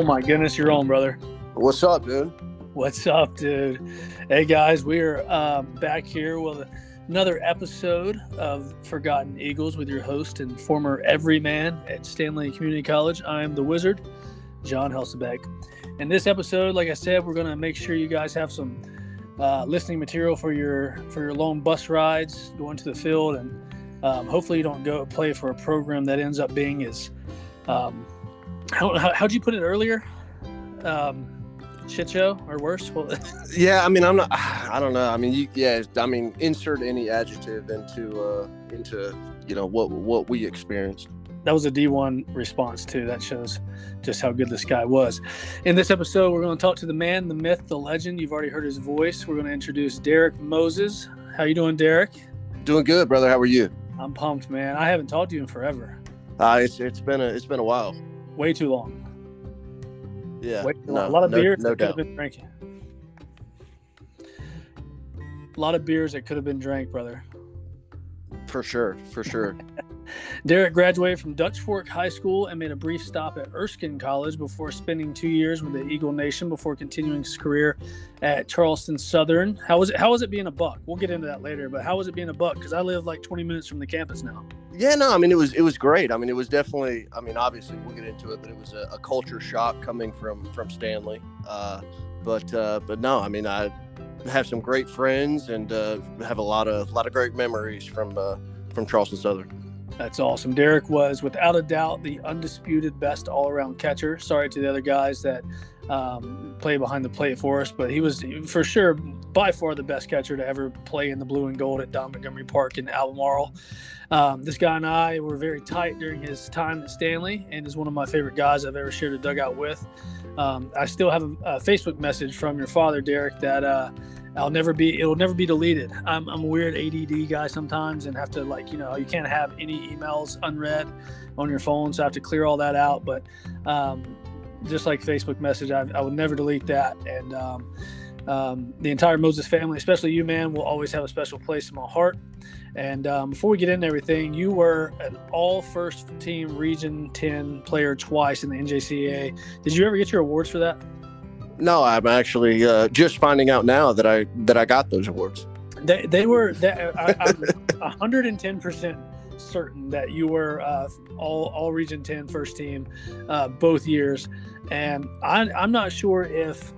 Oh my goodness, you're on, brother. What's up, dude? What's up, dude? Hey guys, we are um, back here with another episode of Forgotten Eagles with your host and former everyman at Stanly Community College. I'm the Wizard, John Helsabeck. In this episode, like I said, we're gonna make sure you guys have some uh, listening material for your for your long bus rides going to the field, and um, hopefully you don't go play for a program that ends up being as um, how, how, how'd you put it earlier? Um, shit show or worse? Well, Yeah, I mean, I'm not. I don't know. I mean, you, yeah. I mean, insert any adjective into uh into you know what what we experienced. that was a D1 response too. That shows just how good this guy was. In this episode, we're going to talk to the man, the myth, the legend. You've already heard his voice. We're going to introduce Derek Moses. How you doing, Derek? Doing good, brother. How are you? I'm pumped, man. I haven't talked to you in forever. Uh, it's it's been a it's been a while. Way too long. Yeah, Way too no, long. A lot of no, beers no that could have been drinking. A lot of beers that could have been drank, brother. For sure, for sure. Derek graduated from Dutch Fork High School and made a brief stop at Erskine College before spending two years with the Eagle Nation before continuing his career at Charleston Southern. How was it? How was it being a Buck? We'll get into that later. But how was it being a Buck? Because I live like 20 minutes from the campus now. Yeah, no, I mean it was it was great. I mean it was definitely. I mean obviously we'll get into it, but it was a, a culture shock coming from from Stanly. Uh, but uh, but no, I mean I have some great friends and uh, have a lot of a lot of great memories from uh, from Charleston Southern. That's awesome. Derek was without a doubt the undisputed best all-around catcher. Sorry to the other guys that um, play behind the plate for us, but he was for sure by far the best catcher to ever play in the blue and gold at Don Montgomery Park in Albemarle. Um, this guy and I were very tight during his time at Stanly, and is one of my favorite guys I've ever shared a dugout with. Um, I still have a, a Facebook message from your father, Derek, that uh, I'll never be. It'll never be deleted. I'm, I'm a weird ADD guy sometimes, and have to like you know you can't have any emails unread on your phone, so I have to clear all that out. But um, just like Facebook message, I, I would never delete that. And um, um, the entire Moses family, especially you, man, will always have a special place in my heart. And um, before we get into everything, you were an all first team Region 10 player twice in the NJCAA. Did you ever get your awards for that? No, I'm actually uh, just finding out now that I that I got those awards. They, they were, they, I, I'm 110% certain that you were uh, all, all Region 10 first team uh, both years. And I, I'm not sure if,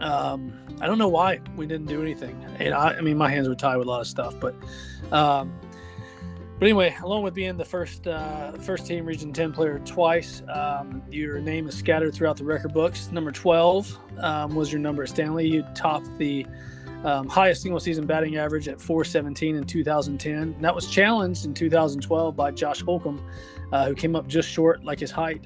um, I don't know why we didn't do anything. And I, I mean, my hands were tied with a lot of stuff, but, um, but anyway, along with being the first uh, first team Region 10 player twice, um, your name is scattered throughout the record books. Number 12 um, was your number at Stanly. You topped the um, highest single season batting average at 417 in 2010. And that was challenged in 2012 by Josh Holcomb, uh, who came up just short, like his height.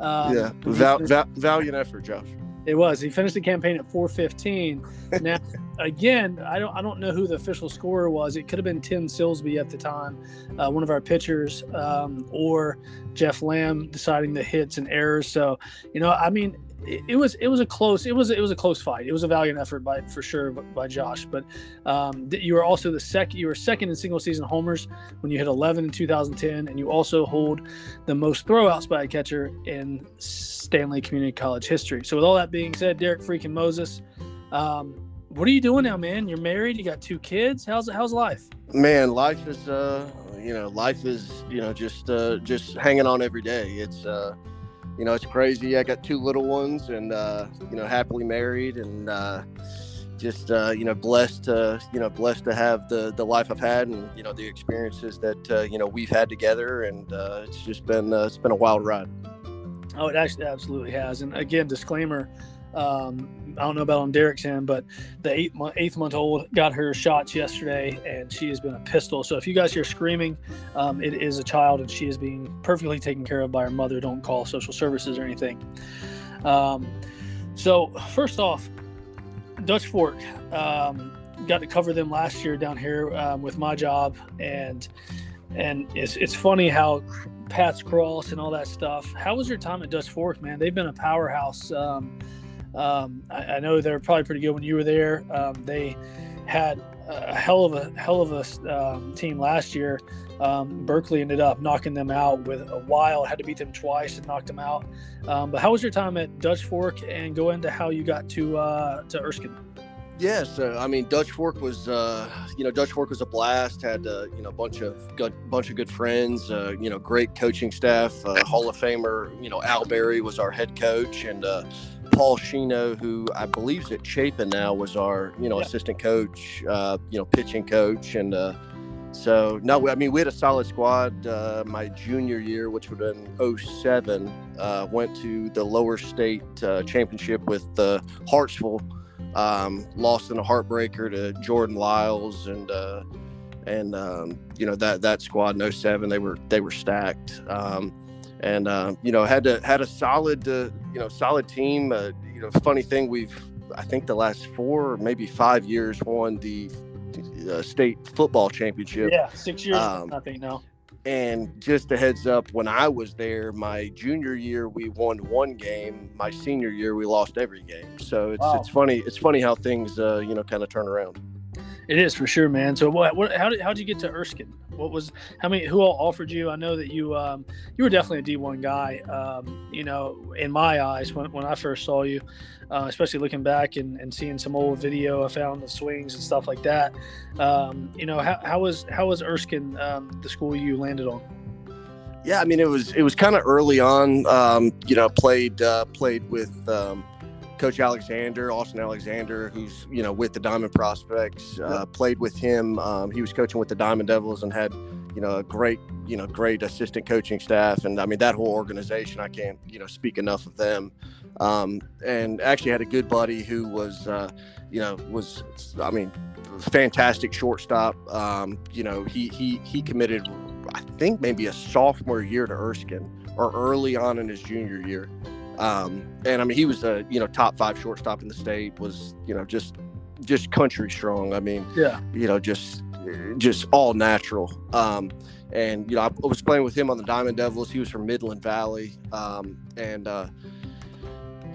Um, yeah, Val, val, valiant effort, Josh. It was. He finished the campaign at 415. Now, again, I don't I don't know who the official scorer was. It could have been Tim Silsby at the time, uh, one of our pitchers, um, or Jeff Lamb deciding the hits and errors. So, you know, I mean, it, it was it was a close it was it was a close fight. It was a valiant effort by for sure by Josh. But um, you were also the second you were second in single season homers when you hit 11 in 2010, and you also hold the most throwouts by a catcher in Stanly Community College history. So, with all that being said, Derek freaking Moses, um, what are you doing now, man? You're married, you got two kids. How's how's life? Man, life is uh, you know, life is you know just uh, just hanging on every day. It's uh, you know, it's crazy. I got two little ones, and uh, you know, happily married, and uh, just uh, you know, blessed to you know, blessed to have the the life I've had, and you know, the experiences that uh, you know we've had together, and uh, it's just been uh, it's been a wild ride. Oh, it actually absolutely has. And again, disclaimer. Um, I don't know about on Derek's end, but the eight month, eighth month old got her shots yesterday, and she has been a pistol. So if you guys hear screaming, um, it is a child, and she is being perfectly taken care of by her mother. Don't call social services or anything. Um, so first off, Dutch Fork um, got to cover them last year down here um, with my job, and and it's it's funny how Pat's Cross and all that stuff. How was your time at Dutch Fork, man? They've been a powerhouse. Um, um, I, I know they're probably pretty good when you were there. Um, they had a hell of a hell of a um, team last year. Um, Berkeley ended up knocking them out with a while. Had to beat them twice and knocked them out. Um, but how was your time at Dutch Fork? And go into how you got to uh, to Erskine. Yeah, so I mean, Dutch Fork was, uh, you know, Dutch Fork was a blast. Had uh, you know, a bunch of good, bunch of good friends. Uh, you know, great coaching staff. Uh, Hall of Famer, you know, Al Berry was our head coach, and uh, Paul Shino, who I believe is at Chapin now, was our you know yeah. assistant coach. Uh, you know, pitching coach, and so no, I mean, we had a solid squad. my junior year, which would have been 07, went to the lower state championship with the Hartsville um, lost in a heartbreaker to Jordan Lyles and uh, and um, you know that that squad in 07 they were they were stacked. Um, and uh, you know had to had a solid uh, you know solid team. Uh, you know funny thing we've I think the last four maybe five years won the uh, state football championship. Yeah six years um, I think now and just a heads up, when I was there, my junior year we won one game. My senior year we lost every game. So it's wow. it's funny. It's funny how things uh, you know kind of turn around. It is for sure, man. So what? what how did how did you get to Erskine? What was how many? Who all offered you? I know that you um, you were definitely a D one guy. Um, you know, in my eyes, when, when I first saw you, uh, especially looking back and, and seeing some old video I found the swings and stuff like that. Um, you know, how, how was how was Erskine um, the school you landed on? Yeah, I mean it was it was kind of early on. Um, you know, played uh, played with um, Coach Alexander, Austin Alexander, who's you know with the Diamond Prospects. Uh, played with him. Um, he was coaching with the Diamond Devils and had you know a great you know great assistant coaching staff. And I mean that whole organization. I can't you know speak enough of them. Um, and actually had a good buddy who was uh, you know was I mean fantastic shortstop. Um, you know he he he committed I think maybe a sophomore year to Erskine or early on in his junior year. Um, and I mean, he was a you know top five shortstop in the state. Was you know just just country strong. I mean, yeah, you know just just all natural. Um, and you know, I was playing with him on the Diamond Devils. He was from Midland Valley, um, and uh,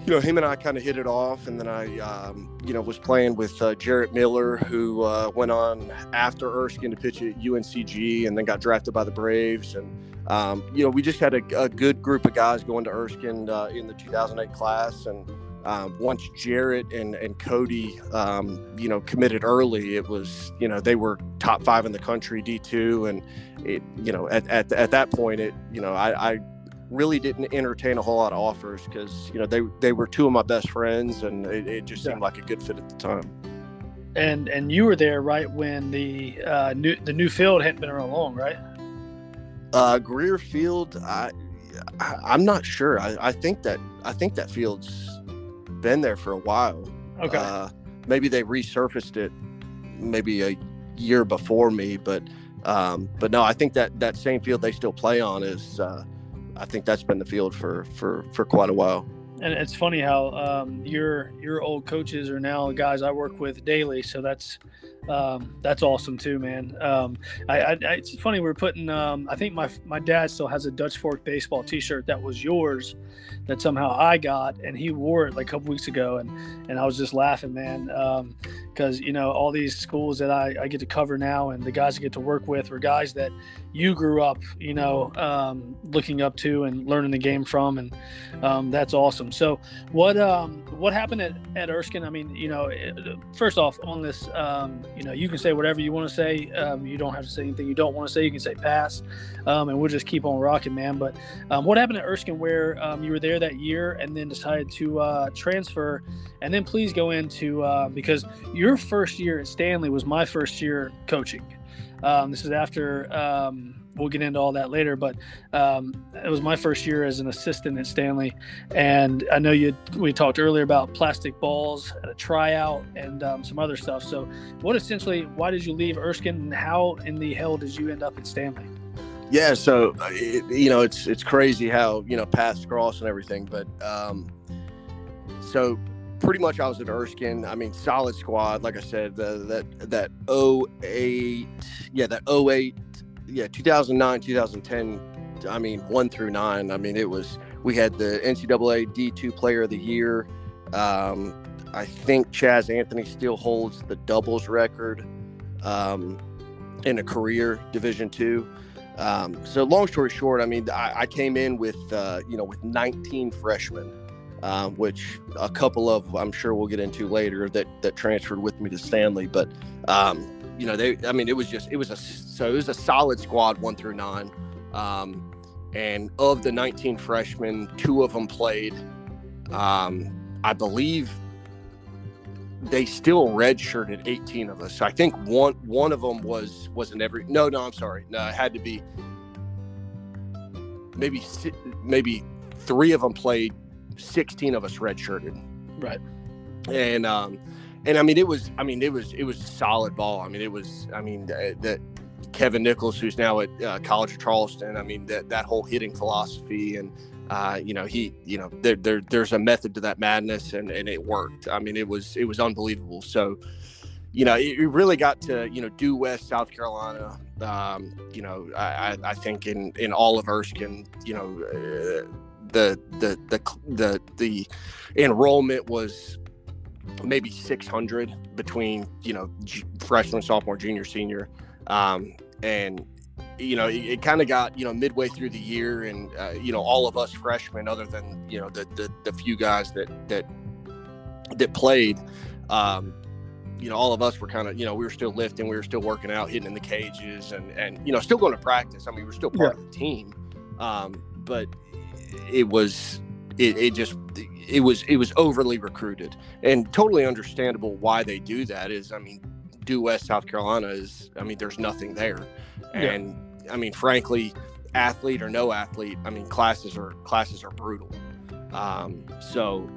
you know, him and I kind of hit it off. And then I, um, you know, was playing with uh, Jarrett Miller, who uh, went on after Erskine to pitch at UNCG, and then got drafted by the Braves. And um, you know, we just had a, a, good group of guys going to Erskine uh, in the 2008 class. And um, once Jarrett and, and Cody, um, you know, committed early, it was, you know, they were top five in the country, D2. And it, you know, at, at, at that point, it, you know, I, I really didn't entertain a whole lot of offers because, you know, they, they were two of my best friends and it, it just seemed yeah. like a good fit at the time and and you were there right when the uh, new the new field hadn't been around long, right? Uh, Greer Field, I, I am not sure. I, I think that I think that field's been there for a while. Okay. Uh, maybe they resurfaced it maybe a year before me, but um, but no, I think that that same field they still play on is uh, I think that's been the field for for for quite a while. And it's funny how um, your your old coaches are now guys I work with daily, so that's um, that's awesome too, man. Um, I, I, it's funny we're putting. Um, I think my my dad still has a Dutch Fork baseball T-shirt that was yours, that somehow I got, and he wore it like a couple weeks ago, and and I was just laughing, man, because um, you know all these schools that I, I get to cover now, and the guys I get to work with were guys that you grew up, you know, um, looking up to and learning the game from, and um, that's awesome. So what what happened at, at Erskine? I mean, you know, first off on this you know, you can say whatever you want to say. Um, you don't have to say anything you don't want to say. You can say pass, um, and we'll just keep on rocking, man. But um, what happened at Erskine where um, you were there that year and then decided to uh, transfer? And then please go into uh, because your first year at Stanly was my first year coaching. Um, this is after um, we'll get into all that later. But um, it was my first year as an assistant at Stanly, and I know you. We talked earlier about plastic balls at a tryout and um, some other stuff. So, what essentially? Why did you leave Erskine, and how in the hell did you end up at Stanly? Yeah, so uh, it, you know it's it's crazy how you know paths cross and everything, but um, so pretty much I was at Erskine. I mean, solid squad. Like I said, that that 08, yeah, that 08 yeah, 2009, 2010. I mean, one through nine. I mean, it was we had the NCAA D2 Player of the Year. Um, I think Chaz Anthony still holds the doubles record um, in a career Division two. Um, so long story short, I mean, I, I came in with uh, you know with 19 freshmen, um, which a couple of I'm sure we'll get into later that that transferred with me to Stanly. But um, you know, they I mean, it was just it was a so it was a solid squad one through nine. Um, and of the 19 freshmen, two of them played. Um, I believe they still redshirted 18 of us. I think one one of them was wasn't every. No, no, I'm sorry. No, it had to be maybe maybe three of them played. 16 of us redshirted. Right. And um, and I mean it was I mean it was it was solid ball. I mean it was I mean that Kevin Nichols, who's now at uh, College of Charleston. I mean that that whole hitting philosophy and uh, you know he you know there, there there's a method to that madness and and it worked. I mean it was it was unbelievable. So you know it, really got to you know due west South Carolina. Um, you know I, I think in in all of Erskine you know. Uh, the, the the the the enrollment was maybe 600 between you know freshman sophomore junior senior um, and you know, it, it kind of got you know midway through the year, and uh, you know all of us freshmen, other than you know the the, the few guys that that that played, um, you know, all of us were kind of you know we were still lifting, we were still working out, hitting in the cages, and and you know still going to practice. I mean, we are still part yeah. of the team, um, but it was it, it just it was it was overly recruited. And totally understandable why they do that is i mean due west south carolina is i mean there's nothing there. And yeah. i mean frankly athlete or no athlete i mean classes are classes are brutal. Um, so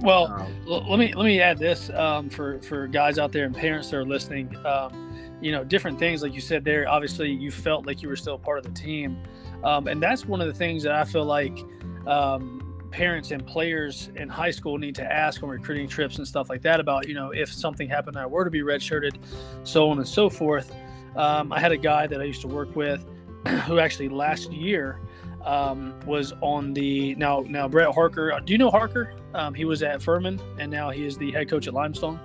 well um, let me let me add this um, for for guys out there and parents that are listening. Um, you know different things like you said there obviously you felt like you were still part of the team um, and that's one of the things that i feel like um, parents and players in high school need to ask on recruiting trips and stuff like that about, you know, if something happened, I were to be redshirted, so on and so forth. Um, I had a guy that I used to work with who actually last year um, was on the now now Brett Harker. Do you know Harker? Um, he was at Furman and now he is the head coach at Limestone.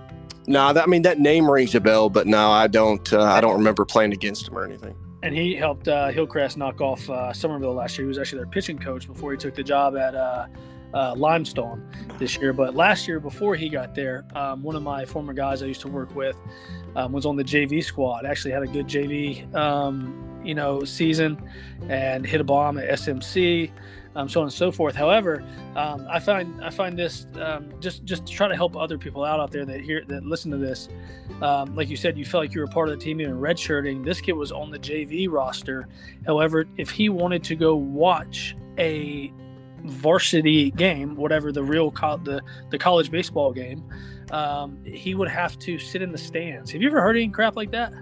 No, that, I mean that name rings a bell, but no, I don't. Uh, I don't remember playing against him or anything and he helped uh, Hillcrest knock off uh, Summerville last year. He was actually their pitching coach before he took the job at uh, uh, Limestone this year. But last year, before he got there, um, one of my former guys I used to work with um, was on the JV squad. Actually, had a good JV, um, you know, season, and hit a bomb at SMC um, so on and so forth. However, um, I find I find this um, just just to try to help other people out out there that hear that listen to this. Um, like you said, you felt like you were part of the team even redshirting. This kid was on the JV roster. However, if he wanted to go watch a varsity game, whatever the real co- the the college baseball game, um, he would have to sit in the stands. Have you ever heard any crap like that?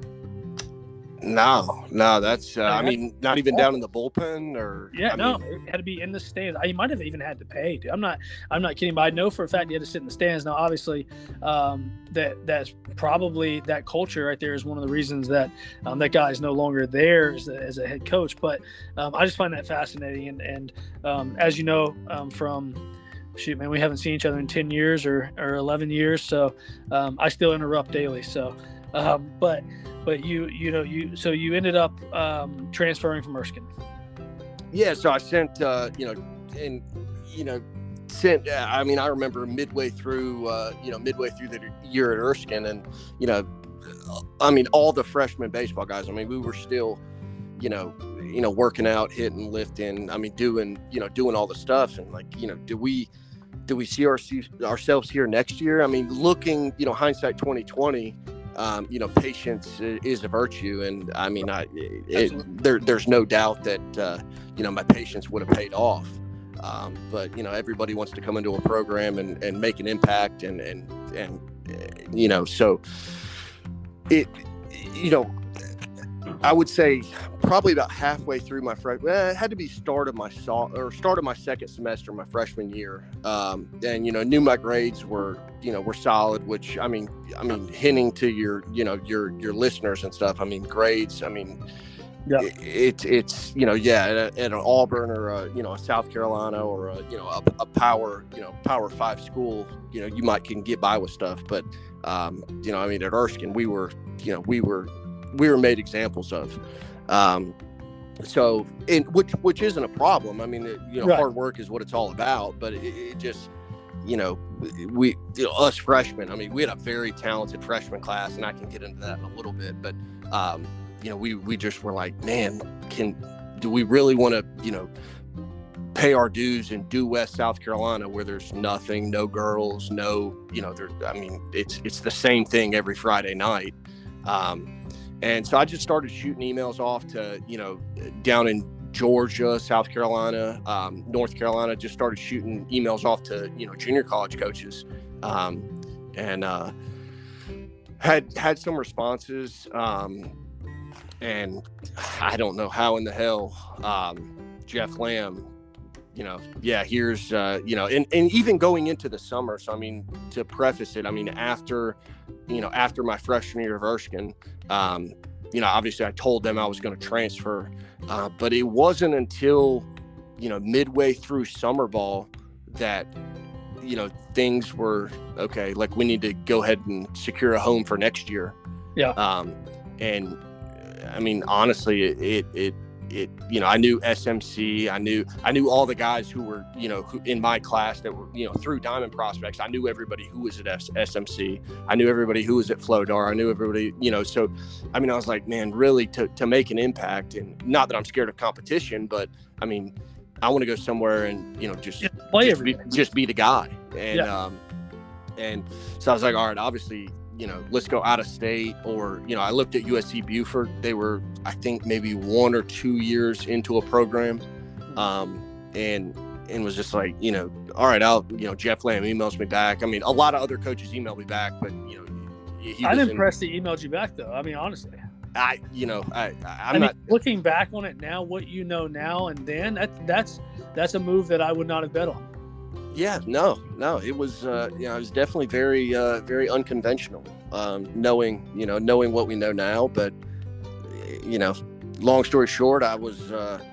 No, no, that's uh, I mean not even down in the bullpen or yeah, I no, mean, it had to be in the stands. I might have even had to pay. Dude. I'm not, I'm not kidding, but I know for a fact you had to sit in the stands. Now, obviously, um, that that's probably that culture right there is one of the reasons that um, that guy is no longer there as a, as a head coach. But um, I just find that fascinating, and and um, as you know um, from shoot, man, we haven't seen each other in 10 years or, or 11 years. So um, I still interrupt daily. So, um, but but you you know you so you ended up um, transferring from Erskine. Yeah, so I sent uh, you know and you know sent. I mean, I remember midway through uh, you know midway through the year at Erskine, and you know, I mean, all the freshman baseball guys. I mean, we were still you know you know working out, hitting, lifting. I mean, doing you know doing all the stuff, and like you know, do we do we see our, ourselves here next year? I mean, looking, you know, hindsight 2020, um, you know, patience is a virtue, and I mean, I it, there, there's no doubt that uh, you know my patience would have paid off. Um, but you know, everybody wants to come into a program and, and make an impact, and and and you know, so it, you know, I would say probably about halfway through my freshman. Eh, it had to be start of my or start of my second semester, my freshman year. Um, and you know, knew my grades were you know were solid. Which I mean, I mean, hinting to your you know your your listeners and stuff. I mean, grades. I mean, yeah, it, it's you know yeah at, at, an Auburn or a, you know a South Carolina or a, you know a, a, power you know power five school. You know, you might can get by with stuff, but um, you know, I mean, at Erskine, we were you know we were we were made examples of. Um, so and which which isn't a problem. I mean, it, you know, Right. hard work is what it's all about. But it, it just you know, we you know, us freshmen. I mean, we had a very talented freshman class, and I can get into that in a little bit. But um, you know, we we just were like, man, can do we really want to you know pay our dues in due west south carolina where there's nothing no girls no you know there i mean it's it's the same thing every friday night um, and so i just started shooting emails off to you know down in georgia south carolina um, north carolina just started shooting emails off to you know junior college coaches. Um, and uh, had had some responses um, and i don't know how in the hell um, jeff lamb you know, yeah, here's, uh, you know, and, and even going into the summer. So, I mean, to preface it, I mean, after, you know, after my freshman year of Erskine, um, you know, obviously I told them I was going to transfer, uh, but it wasn't until, you know, midway through summer ball that, you know, things were okay. Like we need to go ahead and secure a home for next year. Yeah. Um, and I mean, honestly, it, it, it it you know i knew smc i knew i knew all the guys who were you know who, in my class that were you know through diamond prospects. I knew everybody who was at S- smc i knew everybody who was at flowdar. I knew everybody you know so i mean i was like man really to, to make an impact and not that i'm scared of competition but i mean i want to go somewhere and you know just Yeah, play just be, every just be the guy. And Yeah. um and so i was like all right obviously you know let's go out of state or you know i looked at USC Beaufort they were i think maybe one or two years into a program um and and was just like you know all right i'll you know jeff lamb emails me back i mean a lot of other coaches email me back but you know I'm was in- impressed he emailed you back though. I mean, honestly. i you know i I- i i'm mean, not looking back on it now, what you know now and then, that that's that's a move that I would not have bet on. Yeah, no, no. It was, uh, you know, it was definitely very, uh, very unconventional. Um, knowing, you know, knowing what we know now, but you know, long story short, I was, uh,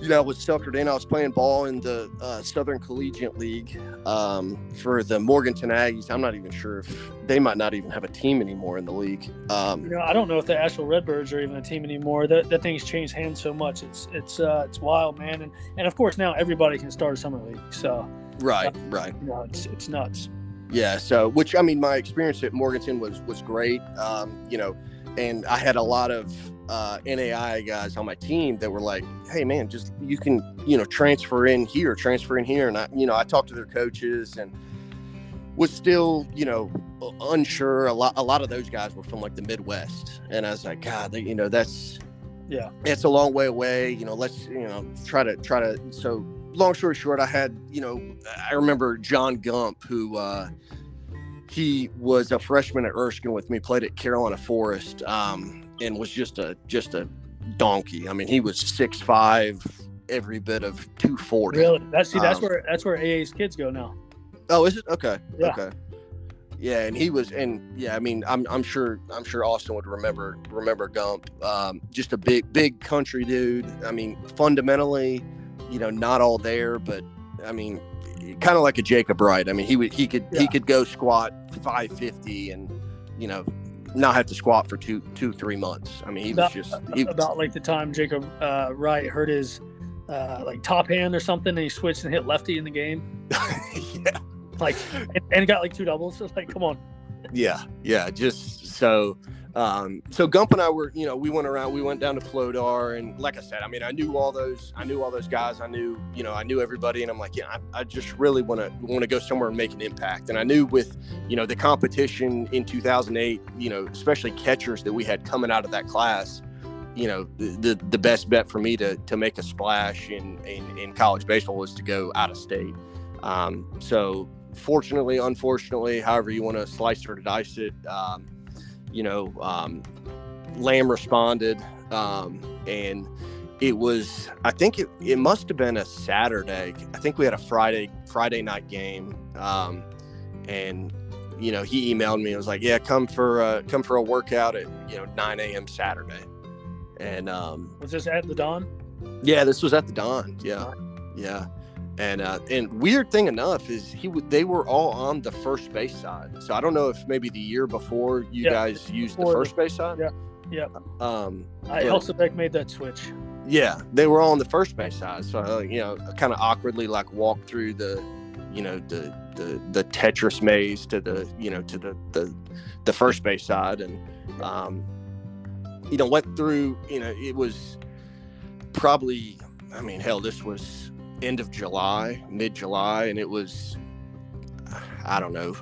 you know, I was suckered in. I was playing ball in the uh, Southern Collegiate League um, for the Morganton Aggies. I'm not even sure if they might not even have a team anymore in the league. You Um, know, I don't know if the Asheville Redbirds are even a team anymore. That that thing's changed hands so much. It's it's uh, it's wild, man. And and of course now everybody can start a summer league. So right, right. you know, it's it's nuts. Yeah. So, which I mean, my experience at Morganton was was great. Um, you know, and I had a lot of uh, NAI guys on my team that were like, "Hey, man, just you can you know transfer in here, transfer in here." And I, you know, I talked to their coaches and was still you know unsure. A lot a lot of those guys were from like the Midwest, and I was like, God, they, you know, that's Yeah. it's a long way away. You know, let's you know try to try to so long story short, I had, you know, I remember John Gump, who uh, he was a freshman at Erskine with me, played at Carolina Forest, um, and was just a just a donkey. I mean, he was six five, every bit of two forty. Really? That's see, that's Um, where that's where AA's kids go now. Oh, is it okay? Yeah. Okay. Yeah, and he was, and yeah, I mean, I'm, I'm sure, I'm sure Austin would remember, remember Gump. Um, just a big, big country dude. I mean, fundamentally, you know, not all there, but I mean, kind of like a Jacob Wright. I mean, he would, he could, Yeah. he could go squat 550 and, you know, not have to squat for two, two, three months. I mean, he was just, he was, About like the time Jacob uh, Wright hurt his uh, like top hand or something, and he switched and hit lefty in the game. yeah. Like and, and got like two doubles. So like, come on. yeah yeah just so um so gump and i were you know we went around we went down to flodar and like i said i mean i knew all those i knew all those guys i knew you know i knew everybody and i'm like yeah i, I just really want to want to go somewhere and make an impact. And i knew with you know the competition in 2008 you know especially catchers that we had coming out of that class you know the the, the best bet for me to to make a splash in, in in college baseball was to go out of state. Um so fortunately, unfortunately, however you want to slice or dice it, um, you know, um, Lamb responded, um, and it was. I think it, it must have been a Saturday. I think we had a Friday Friday night game, um, and you know, he emailed me. and was like, "Yeah, come for uh, come for a workout at you know 9 a.m. Saturday," and um, Was this at the Don? yeah, this was at the Don. Yeah, yeah. And uh, and weird thing enough is he w- they were all on the first base side. So I don't know if maybe the year before you Yeah, guys used the first base side. yeah, yeah. Um, I but- Helsabeck made that switch. Yeah, they were all on the first base side. So uh, you know, kind of awkwardly like walked through the, you know, the the the Tetris maze to the you know to the the the first base side, and um, you know went through. You know, it was probably. I mean, hell, this was end of July, mid July, and it was. I don't know,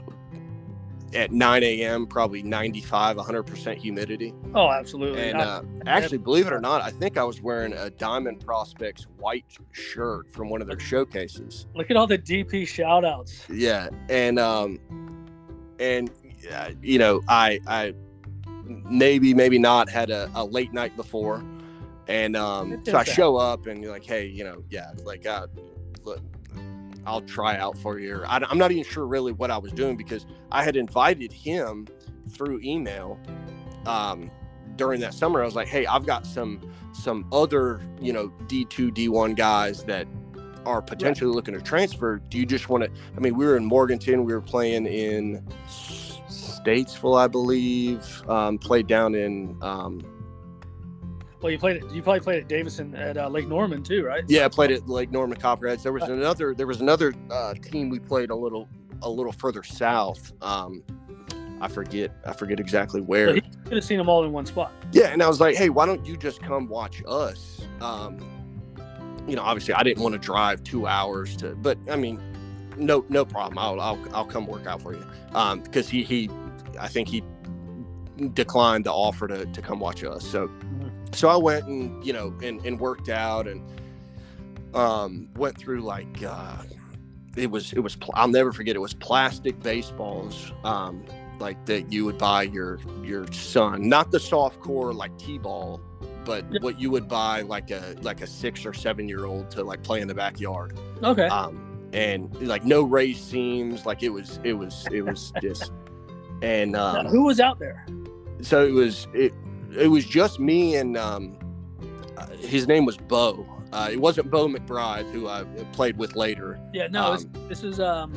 at 9 a.m. probably 95 100% humidity oh absolutely and uh, actually believe it or not i think i was wearing a diamond prospects white shirt from one of their showcases look at all the dp shout outs yeah and um and uh, you know i i maybe maybe not had a, a late night before and um so i show up and you're like hey you know yeah like uh look, I'll try out for you. I, am not even sure really what I was doing because I had invited him through email um, during that summer. I was like, hey, I've got some some other you know D2 D1 guys that are potentially looking to transfer. Do you just want to? I mean, we were in Morganton. We were playing in Statesville, I believe. Um, played down in um, well, you played it. You probably played at Davidson at uh, Lake Norman too, right? Yeah, I played at Lake Norman Copperheads. There was another. There was another uh, team we played a little a little further south. Um, I forget. I forget exactly where. So you could have seen them all in one spot. Yeah, and I was like, hey, why don't you just come watch us? Um, you know, obviously, I didn't want to drive two hours to, but I mean, no, no problem. I'll, I'll, I'll come work out for you. Um, because he, he, I think he declined the offer to, to come watch us. So so I went and you know and, and worked out and um, went through like uh, it was it was I'll never forget it was plastic baseballs um, like that you would buy your your son. Not the soft core like t-ball but what you would buy like a like a six or seven year old to like play in the backyard. Okay. Um and like no raised seams like it was it was it was just and um, who was out there? so it was it it was just me and um, uh, his name was Bo. Uh, it wasn't Bo McBride who I played with later. Yeah, no, um, this is um,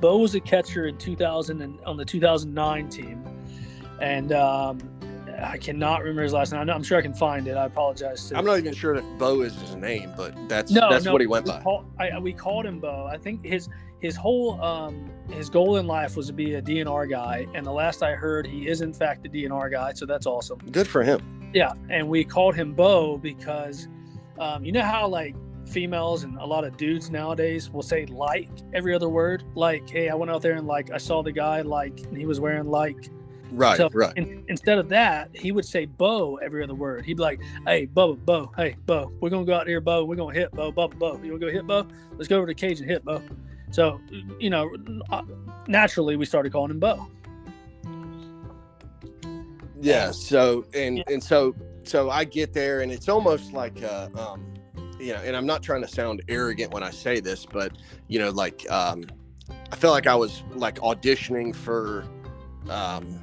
Bo was a catcher in 2000 and on the 2009 team, and um, I cannot remember his last name. I'm sure I can find it. I apologize. To, I'm not even sure if Bo is his name, but that's no, that's no, what he went we by. Call, I, we called him Bo. I think his his whole um, his goal in life was to be a DNR guy, and the last I heard, he is in fact a DNR guy. So that's awesome. Good for him. Yeah, and we called him Bo because um, you know how like females and a lot of dudes nowadays will say like every other word. Like, hey, I went out there and like I saw the guy like and he was wearing like. Right, so right. In, instead of that, he would say "bo" every other word. He'd be like, "Hey, Bo, Bo, hey, Bo, we're gonna go out here, Bo. We're gonna hit, Bo, Bo, Bo. You wanna go hit, Bo? Let's go over to the cage and hit, Bo." So, you know, uh, naturally we started calling him Bo. Yeah. So and yeah. and so so I get there and it's almost like uh, um, you know, and I'm not trying to sound arrogant when I say this, but you know, like um, I felt like I was like auditioning for um,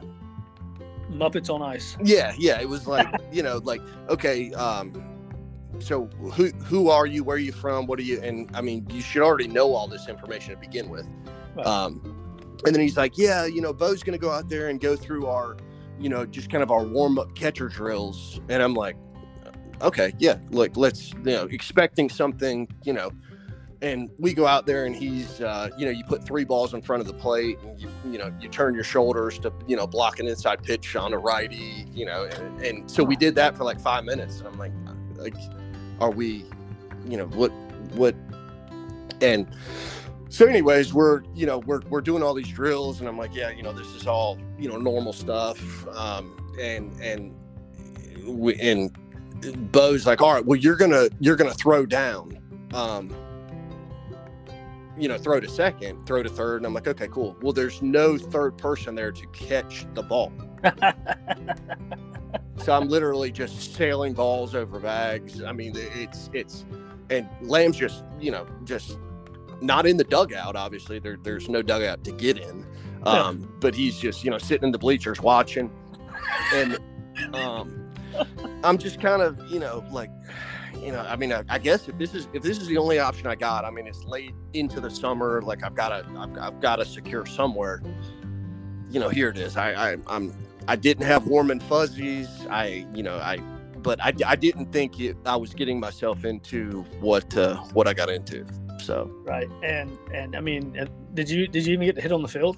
Muppets on Ice. Yeah, yeah. It was like you know, like okay, um, so who who are you? Where are you from? What are you? And I mean, you should already know all this information to begin with. Right. Um, and then he's like, yeah, you know, Bo's going to go out there and go through our, you know, just kind of our warm up catcher drills. And I'm like, okay, yeah, look, let's, you know, expecting something, you know, and we go out there and he's, uh, you know, you put three balls in front of the plate and you, you know, you turn your shoulders to, you know, block an inside pitch on a righty, you know, and, and so we did that for like five minutes. And I'm like, like, are we, you know, what, what, and so anyways, we're, you know, we're, we're doing all these drills and I'm like, yeah, you know, this is all, you know, normal stuff. Um, and, and we, and Bo's like, all right, well, you're to, you're to throw down. Um, you know, throw to second, throw to third. And I'm like, okay, cool. Well, there's no third person there to catch the ball. so I'm literally just sailing balls over bags. I mean, it's it's and Lamb's just you know just not in the dugout. Obviously, there, there's no dugout to get in, um, but he's just you know sitting in the bleachers watching, and um, I'm just kind of you know like you know, I mean, I, I, guess if this is if this is the only option I got, I mean, it's late into the summer. Like I've got to, I've, I've got to secure somewhere. You know, here it is. I, I I'm I didn't have warm and fuzzies. I, you know, I but I, I didn't think it, I was getting myself into what uh, what I got into. So right, and and I mean, did you did you even get hit on the field?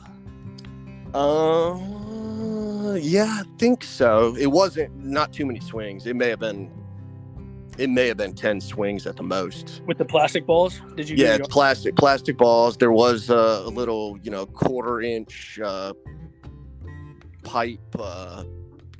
Uh, yeah, I think so. It wasn't not too many swings. It may have been it may have been 10 swings at the most. With the plastic balls? Did you yeah plastic plastic balls. There was a little you know quarter inch uh, pipe uh,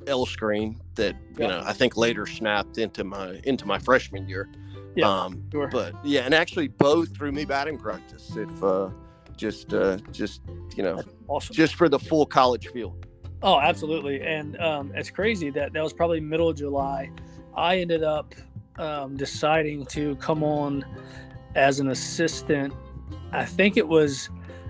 l screen that you know i think later snapped into my into my freshman year. Yeah, um sure. but yeah and actually both threw me batting practice if uh just uh just you know awesome. just for the full college feel. Oh absolutely. And um it's crazy that that was probably middle of july. I ended up um, deciding to come on as an assistant. I think it was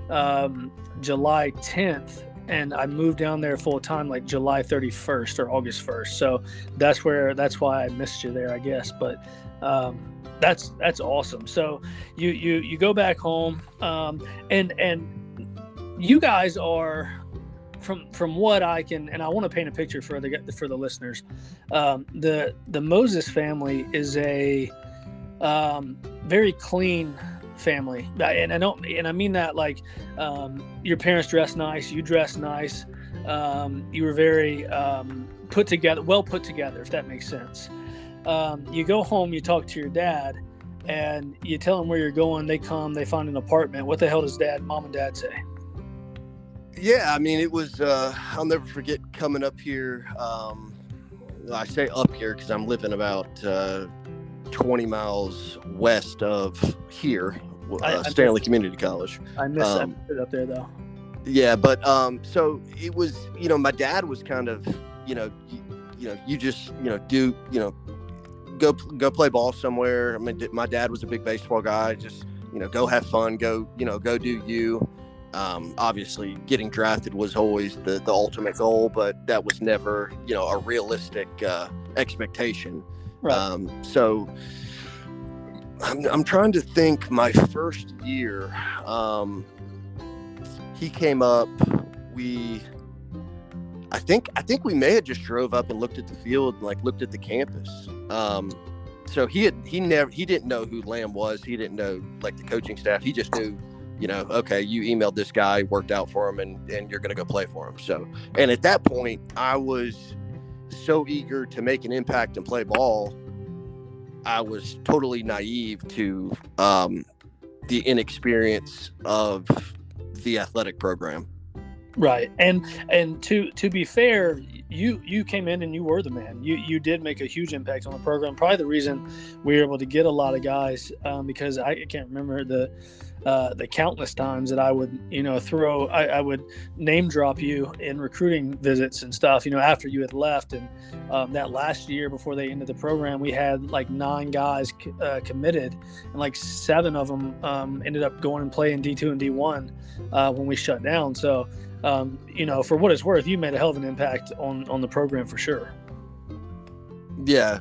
um, July 10th, and I moved down there full time like July 31st or August 1st. So that's where that's why I missed you there, I guess. But um, that's that's awesome. So you you you go back home, um, and and you guys are from from what I can, and I want to paint a picture for the for the listeners. Um, the the Moses family is a um, very clean family, and I don't, and I mean that like um, your parents dress nice, you dress nice, um, you were very um, put together, well put together, if that makes sense. Um, you go home, you talk to your dad, and you tell them where you're going. They come, they find an apartment. What the hell does dad, mom, and dad say? Yeah, I mean, it was. Uh, I'll never forget coming up here. Um, I say up here because I'm living about uh, 20 miles west of here, uh, I, Stanly miss, Community College. I miss um, it up there though. Yeah, but um, so it was. You know, my dad was kind of, you know, you, you know, you just, you know, do, you know, go go play ball somewhere. I mean, my dad was a big baseball guy. Just, you know, go have fun. Go, you know, go do you. Um, obviously, getting drafted was always the, the ultimate goal, but that was never, you know, a realistic uh, expectation. Right. Um, so I'm, I'm trying to think my first year, um, he came up, we, I think, I think we may have just drove up and looked at the field and like looked at the campus. Um, so he had, he never, he didn't know who Lamb was. He didn't know like the coaching staff. He just knew you know, okay, you emailed this guy, worked out for him, and, and you're to go play for him. So, and at that point, I was so eager to make an impact and play ball. I was totally naive to um, the inexperience of the athletic program. Right, and and to to be fair, you you came in and you were the man. You you did make a huge impact on the program. Probably the reason we were able to get a lot of guys um, because I can't remember the uh, the countless times that I would, you know, throw, I, I, would name drop you in recruiting visits and stuff, you know, after you had left. And um, that last year before they ended the program, we had like nine guys uh, committed, and like seven of them um, ended up going and playing D2 and D1 uh, when we shut down. So, um, you know, for what it's worth, you made a hell of an impact on on the program for sure. Yeah.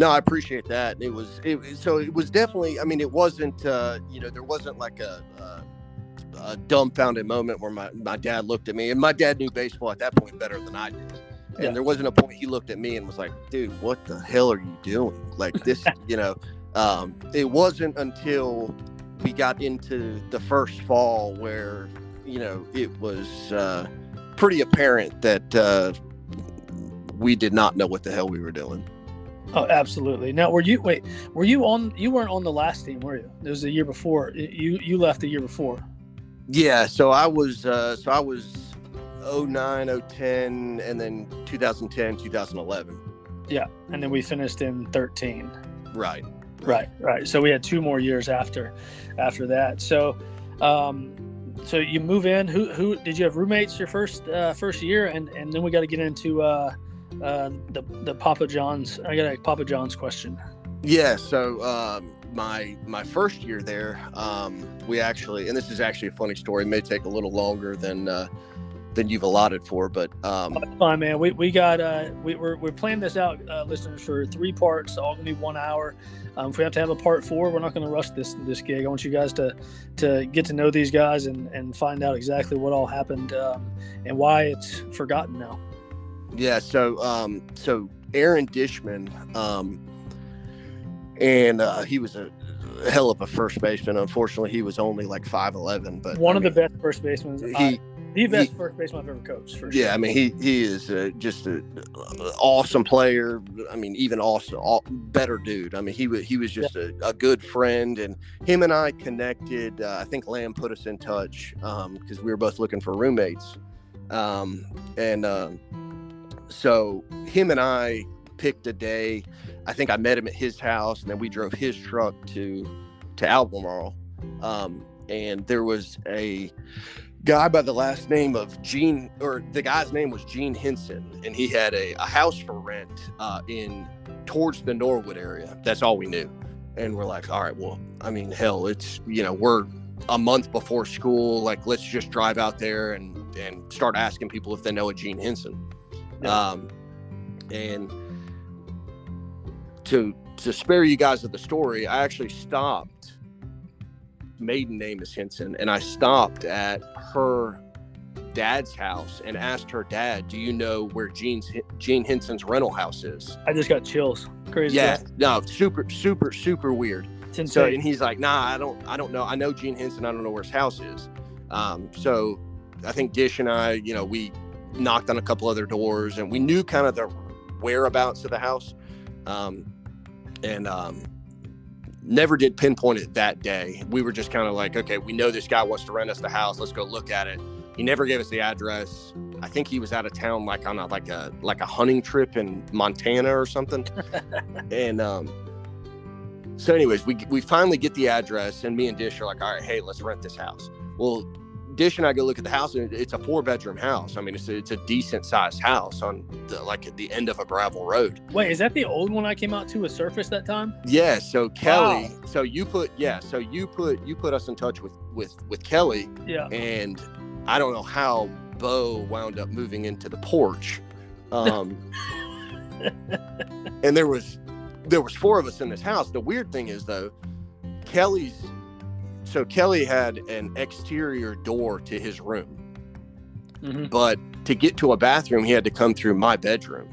No, I appreciate that. It was it, so it was definitely. I mean, it wasn't. Uh, you know, there wasn't like a, a, a dumbfounded moment where my my dad looked at me, and my dad knew baseball at that point better than I did. Yeah. And there wasn't a point he looked at me and was like, "Dude, what the hell are you doing?" Like this, you know. Um, it wasn't until we got into the first fall where you know it was uh, pretty apparent that uh, we did not know what the hell we were doing. Oh, absolutely. Now, were you wait? Were you on? You weren't on the last team, were you? It was the year before. You you left the year before. Yeah. So I was. Uh, so I was 09, 010, and then 2010, 2011. Yeah, and then we finished in 13. Right. Right. Right. So we had two more years after, after that. So, um, so you move in. Who who did you have roommates your first uh, first year, and and then we got to get into. Uh, uh, the the Papa John's. I got a Papa John's question. Yeah. So um, my my first year there, um, we actually, and this is actually a funny story. It may take a little longer than uh, than you've allotted for, but um, oh, fine, man. We, we got uh, we, we're we're planning this out, uh, listeners, for three parts. All gonna be one hour. Um, if we have to have a part four, we're not going to rush this this gig. I want you guys to to get to know these guys and and find out exactly what all happened um, and why it's forgotten now. Yeah, so um, so Aaron Dishman, um, and uh, he was a hell of a first baseman. Unfortunately, he was only like five eleven. But one I of mean, the best first basemen. He, I, the best he- first baseman I've ever coached. For yeah, sure. I mean he he is uh, just an awesome player. I mean even awesome, all, better dude. I mean he was he was just a, a good friend, and him and I connected. Uh, I think Lamb put us in touch um, because we were both looking for roommates, um, and um so him and I picked a day. I think I met him at his house, and then we drove his truck to to Albemarle, um, and there was a guy by the last name of Gene, or the guy's name was Gene Henson, and he had a, a house for rent uh, in towards the Norwood area. That's all we knew, and we're like, all right, well, I mean, hell, it's you know we're a month before school, like let's just drive out there and and start asking people if they know a Gene Henson, Yeah. um, and to to spare you guys of the story, I actually stopped. Maiden name is Henson, and I stopped at her dad's house and asked her dad, "Do you know where Gene's Gene Henson's rental house is?" I just got chills. Crazy. Yeah, no, super, super, super weird. So, and he's like, "Nah, I don't, I don't know. I know Gene Henson. I don't know where his house is." Um, so, I think Dish and I, you know, we knocked on a couple other doors, and we knew kind of the whereabouts of the house, um, and um, never did pinpoint it that day. We were just kind of like, "Okay, we know this guy wants to rent us the house. Let's go look at it." He never gave us the address. I think he was out of town, like on a like a like a hunting trip in Montana or something, and um, so, anyways, we we finally get the address, and me and Dish are like, all right, hey, let's rent this house. Well, And I go look at the house, and it's a four bedroom house. I mean, it's a, it's a decent sized house on the, like at the end of a gravel road. Wait, is that the old one I came out to with Surface that time? Yeah. So Kelly, so you put yeah, so you put you put us in touch with with with Kelly, Yeah. and I don't know how Bo wound up moving into the porch. Um, and there was there was four of us in this house. The weird thing is though, Kelly's so Kelly had an exterior door to his room, hmm but to get to a bathroom, he had to come through my bedroom.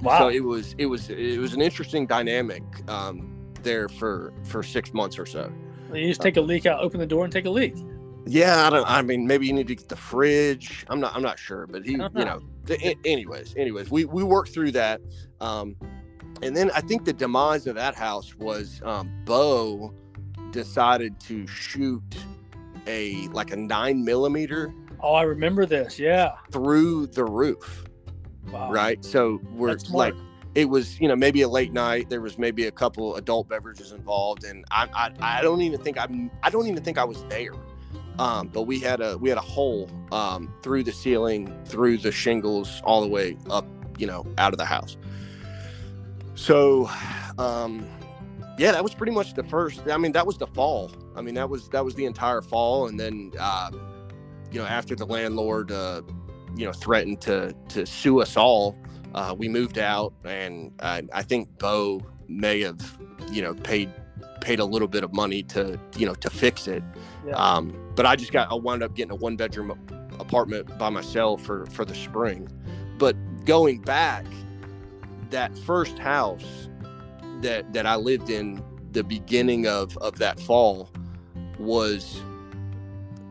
Wow. So it was it was it was an interesting dynamic um, there for for six months or so. you just take a leak out, open the door, and take a leak. Yeah, I don't. I mean, maybe you need to get the fridge. I'm not. I'm not sure, but he, you know. know. The, a- anyways, anyways, we we worked through that, um, and then I think the demise of that house was um, Bo decided to shoot a like a nine millimeter Oh, I remember this. Yeah. through the roof, Wow. right? So we're like. It was, you know, maybe a late night. There was maybe a couple adult beverages involved, and I, I, I don't even think I'm, I don't even think I was there. Um, but we had a we had a hole um, through the ceiling, through the shingles, all the way up, you know, out of the house. So, um, yeah, that was pretty much the first. I mean, that was the fall. I mean, that was that was the entire fall, and then, uh, you know, after the landlord, uh, you know, threatened to to sue us all, uh, we moved out, and I, I think Bo may have, you know, paid paid a little bit of money to you know to fix it. Yeah. Um, but I just got I wound up getting a one bedroom apartment by myself for for the spring. But going back, that first house that that I lived in the beginning of of that fall was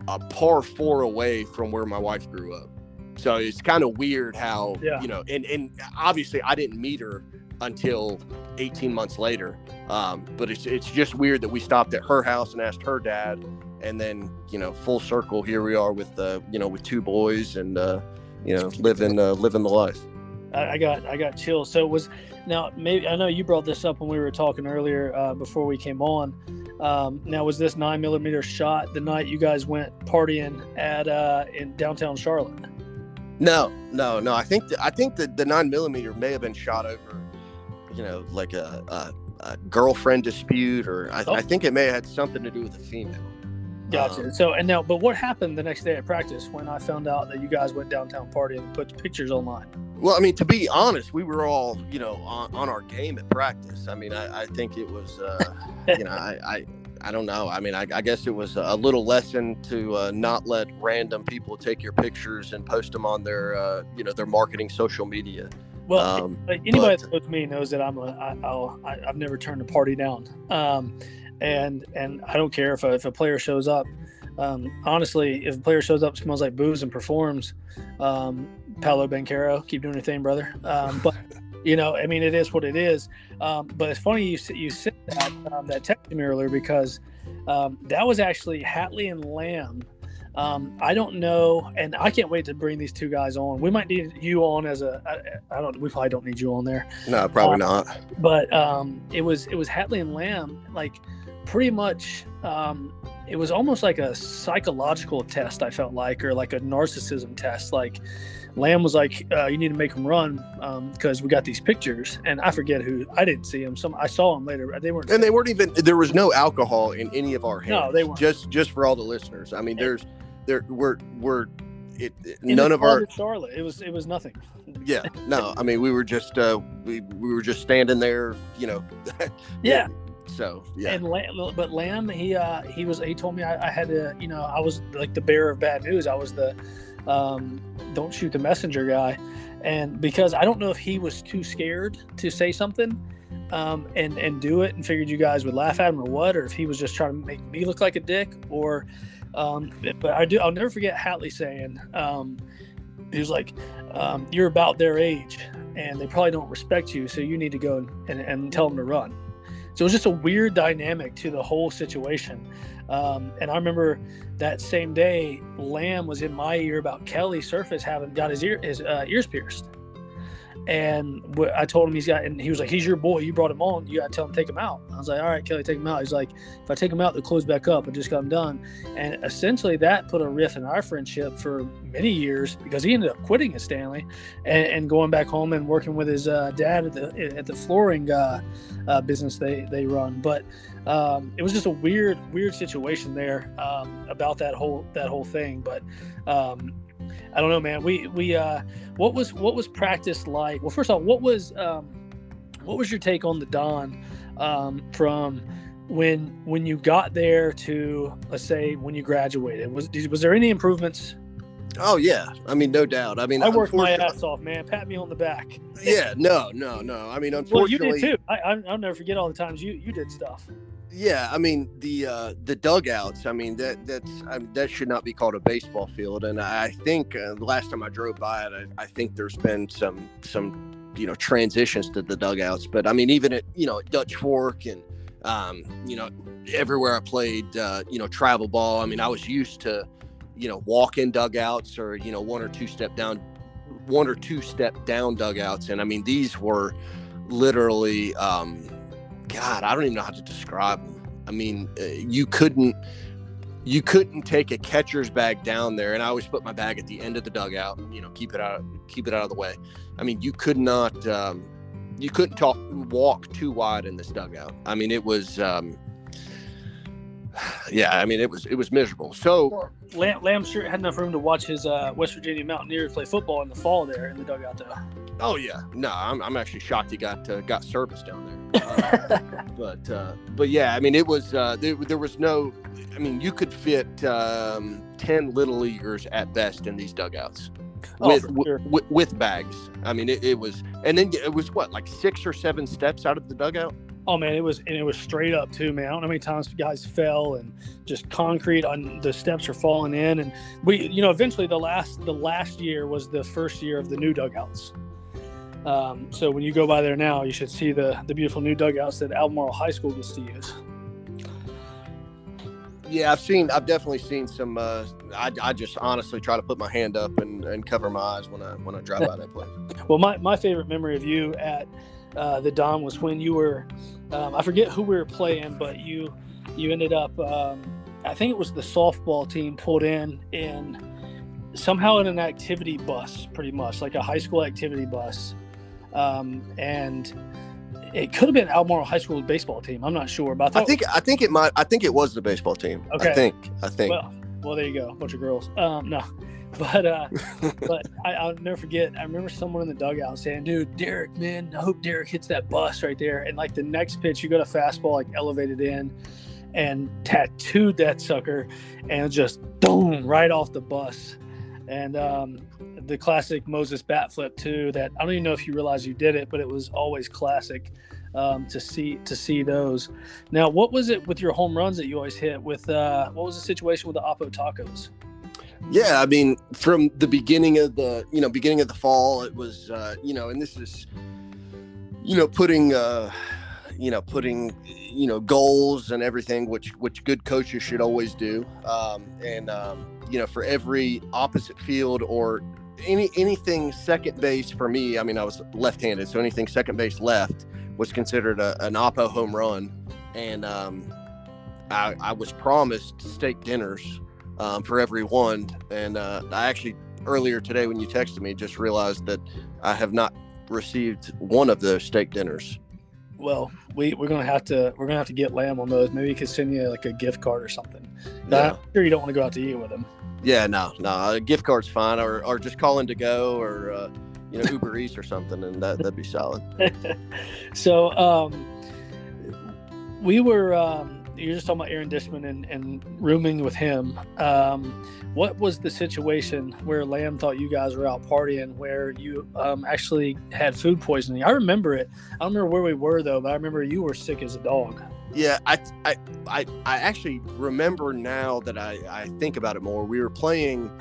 a par four away from where my wife grew up. So it's kind of weird how Yeah. you know, and and obviously I didn't meet her until 18 months later. Um, but it's it's just weird that we stopped at her house and asked her dad, and then you know full circle here we are with uh, you know with two boys and uh, you know living uh, living the life. I, I got I got chills. So it was now maybe I know you brought this up when we were talking earlier uh, before we came on. Um, now was this nine millimeter shot the night you guys went partying at uh, in downtown Charlotte? No, no, no. I think the, I think the, the nine millimeter may have been shot over, you know, like a, a, a girlfriend dispute, or I, Oh. I think it may have had something to do with a female. Gotcha. Um, so and now, but what happened the next day at practice when I found out that you guys went downtown partying and put pictures online? Well, I mean, to be honest, we were all, you know, on, on our game at practice. I mean, I, I think it was, uh, you know, I, I, I don't know. I mean, I, I guess it was a little lesson to uh, not let random people take your pictures and post them on their, uh, you know, their marketing social media. Well, um, anybody but, that knows me knows that I'm a I, I'll, I, I've never turned a party down, um, and and I don't care if a, if a player shows up. Um, honestly, if a player shows up, smells like booze, and performs, um, Paolo Banchero, keep doing your thing, brother. Um, but you know, I mean, it is what it is. Um, but it's funny you you said that um, that text me earlier because um, that was actually Hatley and Lamb um, I don't know, and I can't wait to bring these two guys on. We might need you on as a. I, I don't. We probably don't need you on there. No, probably uh, not. But um, it was it was Hatley and Lamb, like pretty much. Um, it was almost like a psychological test. I felt like, or like a narcissism test. Like Lamb was like, uh, "You need to make them run because um, we got these pictures." And I forget who. I didn't see them. Some I saw them later. They weren't. And they weren't even. There was no alcohol in any of our hands. No, they weren't. Just just for all the listeners. I mean, there's there we're we're it, none of our Charlotte. It was it was nothing. Yeah, no. I mean, we were just uh, we we were just standing there, you know. yeah. So yeah. And Lamb, but Lamb, he uh, he was he told me I, I, had to, you know, I was like the bearer of bad news. I was the um, don't shoot the messenger guy, and because I don't know if he was too scared to say something. Um, and and do it and figured you guys would laugh at him or what or if he was just trying to make me look like a dick or um, but I do. I'll never forget Hatley saying, um, "He was like, um, you're about their age, and they probably don't respect you, so you need to go and, and, and tell them to run." So it was just a weird dynamic to the whole situation. Um, and I remember that same day, Lamb was in my ear about Kelly Surface having got his ear his uh, ears pierced. And I told him he's got, and he was like, "He's your boy. You brought him on. You got to tell him take him out." I was like, "All right, Kelly, take him out." He's like, "If I take him out, they'll close back up. I just got him done." And essentially, that put a rift in our friendship for many years because he ended up quitting at Stanly and, and going back home and working with his uh, dad at the at the flooring uh, uh, business they they run. But um, it was just a weird weird situation there um, about that whole that whole thing. But um, I don't know, man. We we uh, what was what was practice like? Well, first off, what was um, what was your take on the Don um, from when when you got there to let's say when you graduated? Was was there any improvements? Oh yeah, I mean no doubt. I mean I worked my ass off, man. Pat me on the back. Yeah, no, no, no. I mean unfortunately, well, you did too. I, I'll never forget all the times you you did stuff. Yeah, I mean the uh, the dugouts. I mean that that's I mean, that should not be called a baseball field. And I think uh, the last time I drove by it, I, I, think there's been some some you know transitions to the dugouts. But I mean even at you know at Dutch Fork and um, you know everywhere I played uh, you know travel ball. I mean I was used to you know walk in dugouts or you know one or two step down one or two step down dugouts. And I mean these were literally. Um, God, I don't even know how to describe them. I mean, uh, you couldn't you couldn't take a catcher's bag down there, and I always put my bag at the end of the dugout. You know, keep it out keep it out of the way. I mean, you could not um, you couldn't talk walk too wide in this dugout. I mean, it was. Um, yeah, I mean it was it was miserable. So Lamb, Lamb sure had enough room to watch his uh, West Virginia Mountaineers play football in the fall there in the dugout though. Oh yeah, no, I'm, I'm actually shocked he got uh, got service down there. Uh, but uh, but yeah, I mean it was uh, there, there was no, I mean you could fit um, ten little leaguers at best in these dugouts. Oh, with, sure. with, with bags. I mean, it, it was, and then it was what, like six or seven steps out of the dugout. Oh man, it was and it was straight up too, man. I don't know how many times guys fell and just concrete on the steps are falling in, and we, you know, eventually the last the last year was the first year of the new dugouts. Um, so when you go by there now, you should see the the beautiful new dugouts that Albemarle High School gets to use. Yeah, I've seen. I've definitely seen some. Uh, I, I just honestly try to put my hand up and, and cover my eyes when I when I drive by that place. well, my, my favorite memory of you at uh, the Don was when you were. Um, I forget who we were playing, but you you ended up. Um, I think it was the softball team pulled in in somehow in an activity bus, pretty much like a high school activity bus um, and it could have been Albemarle High School baseball team. I'm not sure, but I, I think I think it might. I think it was the baseball team. Okay, I think I think. Well, well, there you go, bunch of girls. Um, no, but uh, but I, will never forget. I remember someone in the dugout saying, "Dude, Derek, man, I hope Derek hits that bus right there." And like the next pitch, you got a fastball like elevated in, and tattooed that sucker, and just boom right off the bus. And um, the classic Moses bat flip too. That I don't even know if you realize you did it, but it was always classic um, to see to see those. Now, what was it with your home runs that you always hit? With uh, what was the situation with the Oppo tacos? Yeah, I mean, from the beginning of the you know beginning of the fall, it was uh, you know, and this is you know putting uh, you know putting you know goals and everything, which which good coaches should always do, um, and um, you know for every opposite field or any anything second base for me. I mean, I was left-handed, so anything second base left was considered a, an Oppo home run, and um, I, I, was promised steak dinners um, for every one. And uh, I actually earlier today when you texted me just realized that I have not received one of those steak dinners. Well, we we're gonna have to we're gonna have to get lamb on those. Maybe we could send you like a gift card or something. Yeah. I'm sure you don't want to go out to eat with them. Yeah, no, no, a gift card's fine, or or just calling to go, or uh, you know Uber Eats or something, and that that'd be solid. so um, we were um, you're just talking about Aaron Dishman and, and rooming with him. Um, what was the situation where Lamb thought you guys were out partying, where you um, actually had food poisoning? I remember it. I don't remember where we were though, but I remember you were sick as a dog. Yeah, I, I, I, I actually remember now that I, I think about it more. We were playing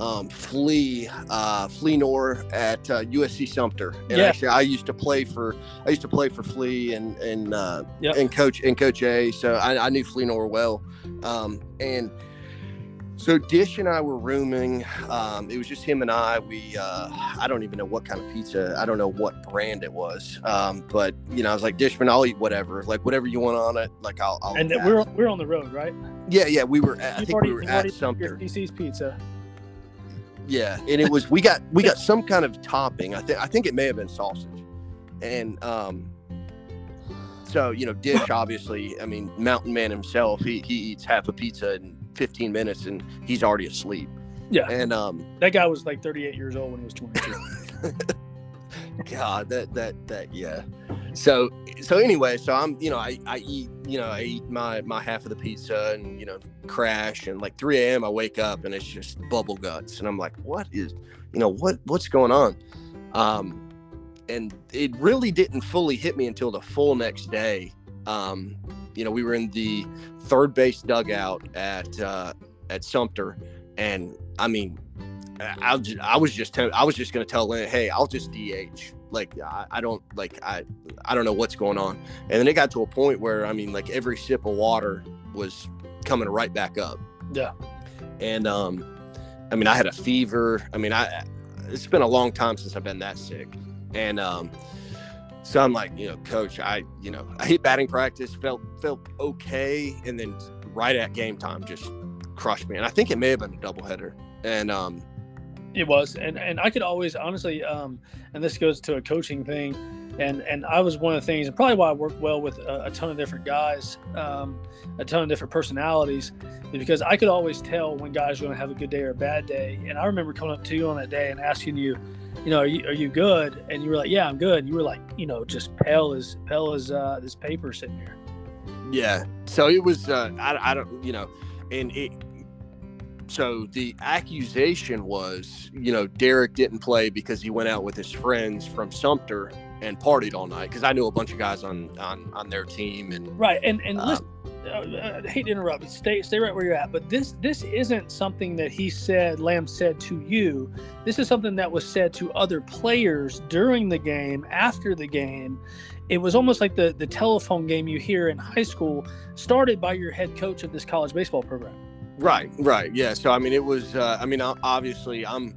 um, Flea uh, Fleenor at uh, USC Sumter, and yeah. actually I used to play for I used to play for Flea and and uh, yep. and coach and Coach A, so I, I knew Fleenor well, um, and so Dish and I were rooming. Um, it was just him and I. We uh, I don't even know what kind of pizza. I don't know what brand it was. Um, but you know, I was like Dishman, I'll eat whatever. Like whatever you want on it. Like I'll. I'll and we're we're on the road, right? Yeah, yeah. We were. At, I think already, we were at Sumter. DC's Pizza. Yeah, and it was we got we got some kind of topping. I think I think it may have been sausage, and um, so you know, Dish obviously. I mean, Mountain Man himself. He he eats half a pizza in 15 minutes, and he's already asleep. Yeah, and um, that guy was like 38 years old when he was 22. God, that that that yeah. So so anyway, so I'm you know I I eat you know I eat my my half of the pizza and you know crash and like 3 a.m. I wake up and it's just bubble guts and I'm like what is you know what what's going on, um, and it really didn't fully hit me until the full next day. Um, you know we were in the third base dugout at uh, at Sumter, and I mean I, was just, I was just I was just gonna tell Lynn, hey, I'll just DH. Like I, I, don't like I I don't know what's going on. And then it got to a point where I mean, like every sip of water was coming right back up. Yeah. And um, I mean, I had a fever. I mean, I it's been a long time since I've been that sick. And um, so I'm like, you know, coach, I you know I hit batting practice, felt felt okay, and then right at game time just crushed me. And I think it may have been a doubleheader. And um, it was, and and I could always honestly, um, and this goes to a coaching thing, and and I was one of the things, and probably why I work well with a, a ton of different guys, um, a ton of different personalities, is because I could always tell when guys are going to have a good day or a bad day. And I remember coming up to you on that day and asking you, you know, are you, are you good? And you were like, yeah, I'm good. You were like, you know, just pale as pale as uh, this paper sitting here. Yeah. So it was, uh, I, I don't, you know, and it so the accusation was, you know, Derek didn't play because he went out with his friends from Sumter and partied all night. Because I knew a bunch of guys on on on their team and right. And and um, listen, uh, I hate to interrupt. Stay stay right where you're at. But this this isn't something that he said. Lamb said to you. This is something that was said to other players during the game, after the game. It was almost like the the telephone game you hear in high school, started by your head coach of this college baseball program. Right, right, yeah. So I mean, it was. Uh, I mean, obviously, I'm.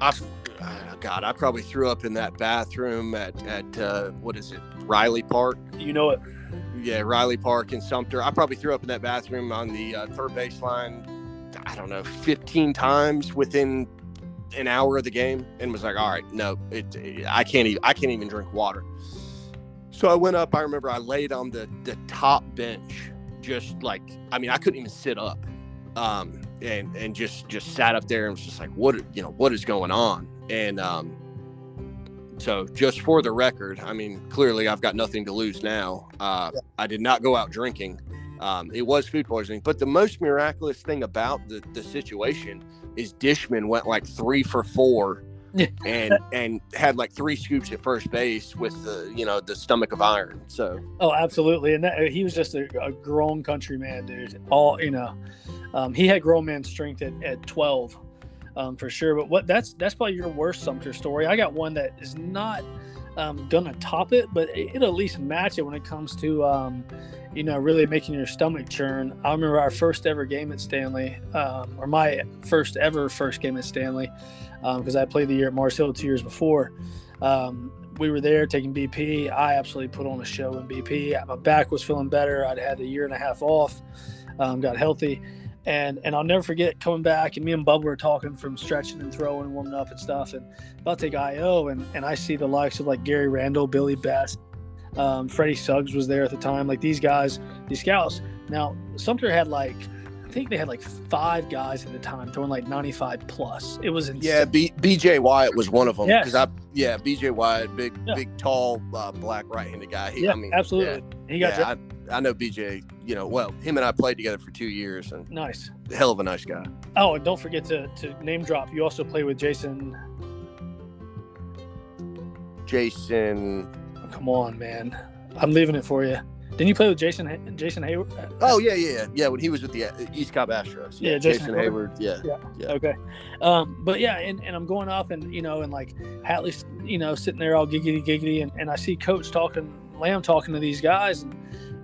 I, uh, God, I probably threw up in that bathroom at at uh, what is it, Riley Park? You know it. Yeah, Riley Park and Sumter. I probably threw up in that bathroom on the uh, third baseline. I don't know, 15 times within an hour of the game, and was like, "All right, no, it, it I can't even I can't even drink water." So I went up. I remember I laid on the the top bench, just like I mean, I couldn't even sit up um, and and just just sat up there and was just like, what you know, what is going on? And um, so just for the record, I mean, clearly I've got nothing to lose now. Uh, yeah. I did not go out drinking, Um, it was food poisoning, but the most miraculous thing about the, the situation is Dishman went like three for four and and had like three scoops at first base with the you know the stomach of iron. So oh, absolutely, and that, he was just a, a grown country man, dude. All you know, um, he had grown man strength at, at twelve, um, for sure. But what that's that's probably your worst Sumter story. I got one that is not um, gonna top it, but it, will at least match it when it comes to um, you know really making your stomach churn. I remember our first ever game at Stanly, um, or my first ever first game at Stanly because um, I played the year at Mars Hill two years before. Um, we were there taking BP. I absolutely put on a show in BP. My back was feeling better. I'd had a year and a half off, um, got healthy, and and I'll never forget coming back and me and Bubba were talking from stretching and throwing and warming up and stuff, and about to take IO, and and I see the likes of like Gary Randall, Billy Best, um, Freddie Suggs was there at the time. Like these guys, these scouts. Now Sumter had like think they had like five guys at the time throwing like 95 plus. It was insane. Yeah, B- BJ Wyatt was one of them. Because yes. I, yeah, BJ Wyatt, big, yeah. big, tall, uh, black right-handed guy. He, yeah, I mean, absolutely. Yeah, he got. Yeah, I, I, know BJ. You know, well, him and I played together for two years, and nice, hell of a nice guy. Oh, and don't forget to to name drop. You also play with Jason. Jason. Oh, come on, man! I'm leaving it for you. Didn't you play with Jason Jason Heyward? Oh yeah, yeah, yeah. When he was with the uh, East Cobb Astros. Yeah, yeah Jason, Jason Heyward. Yeah, yeah, yeah. Okay, um, but yeah, and, and I'm going up and you know and like Hatley's you know sitting there all giggity giggity and, and I see Coach talking Lamb talking to these guys and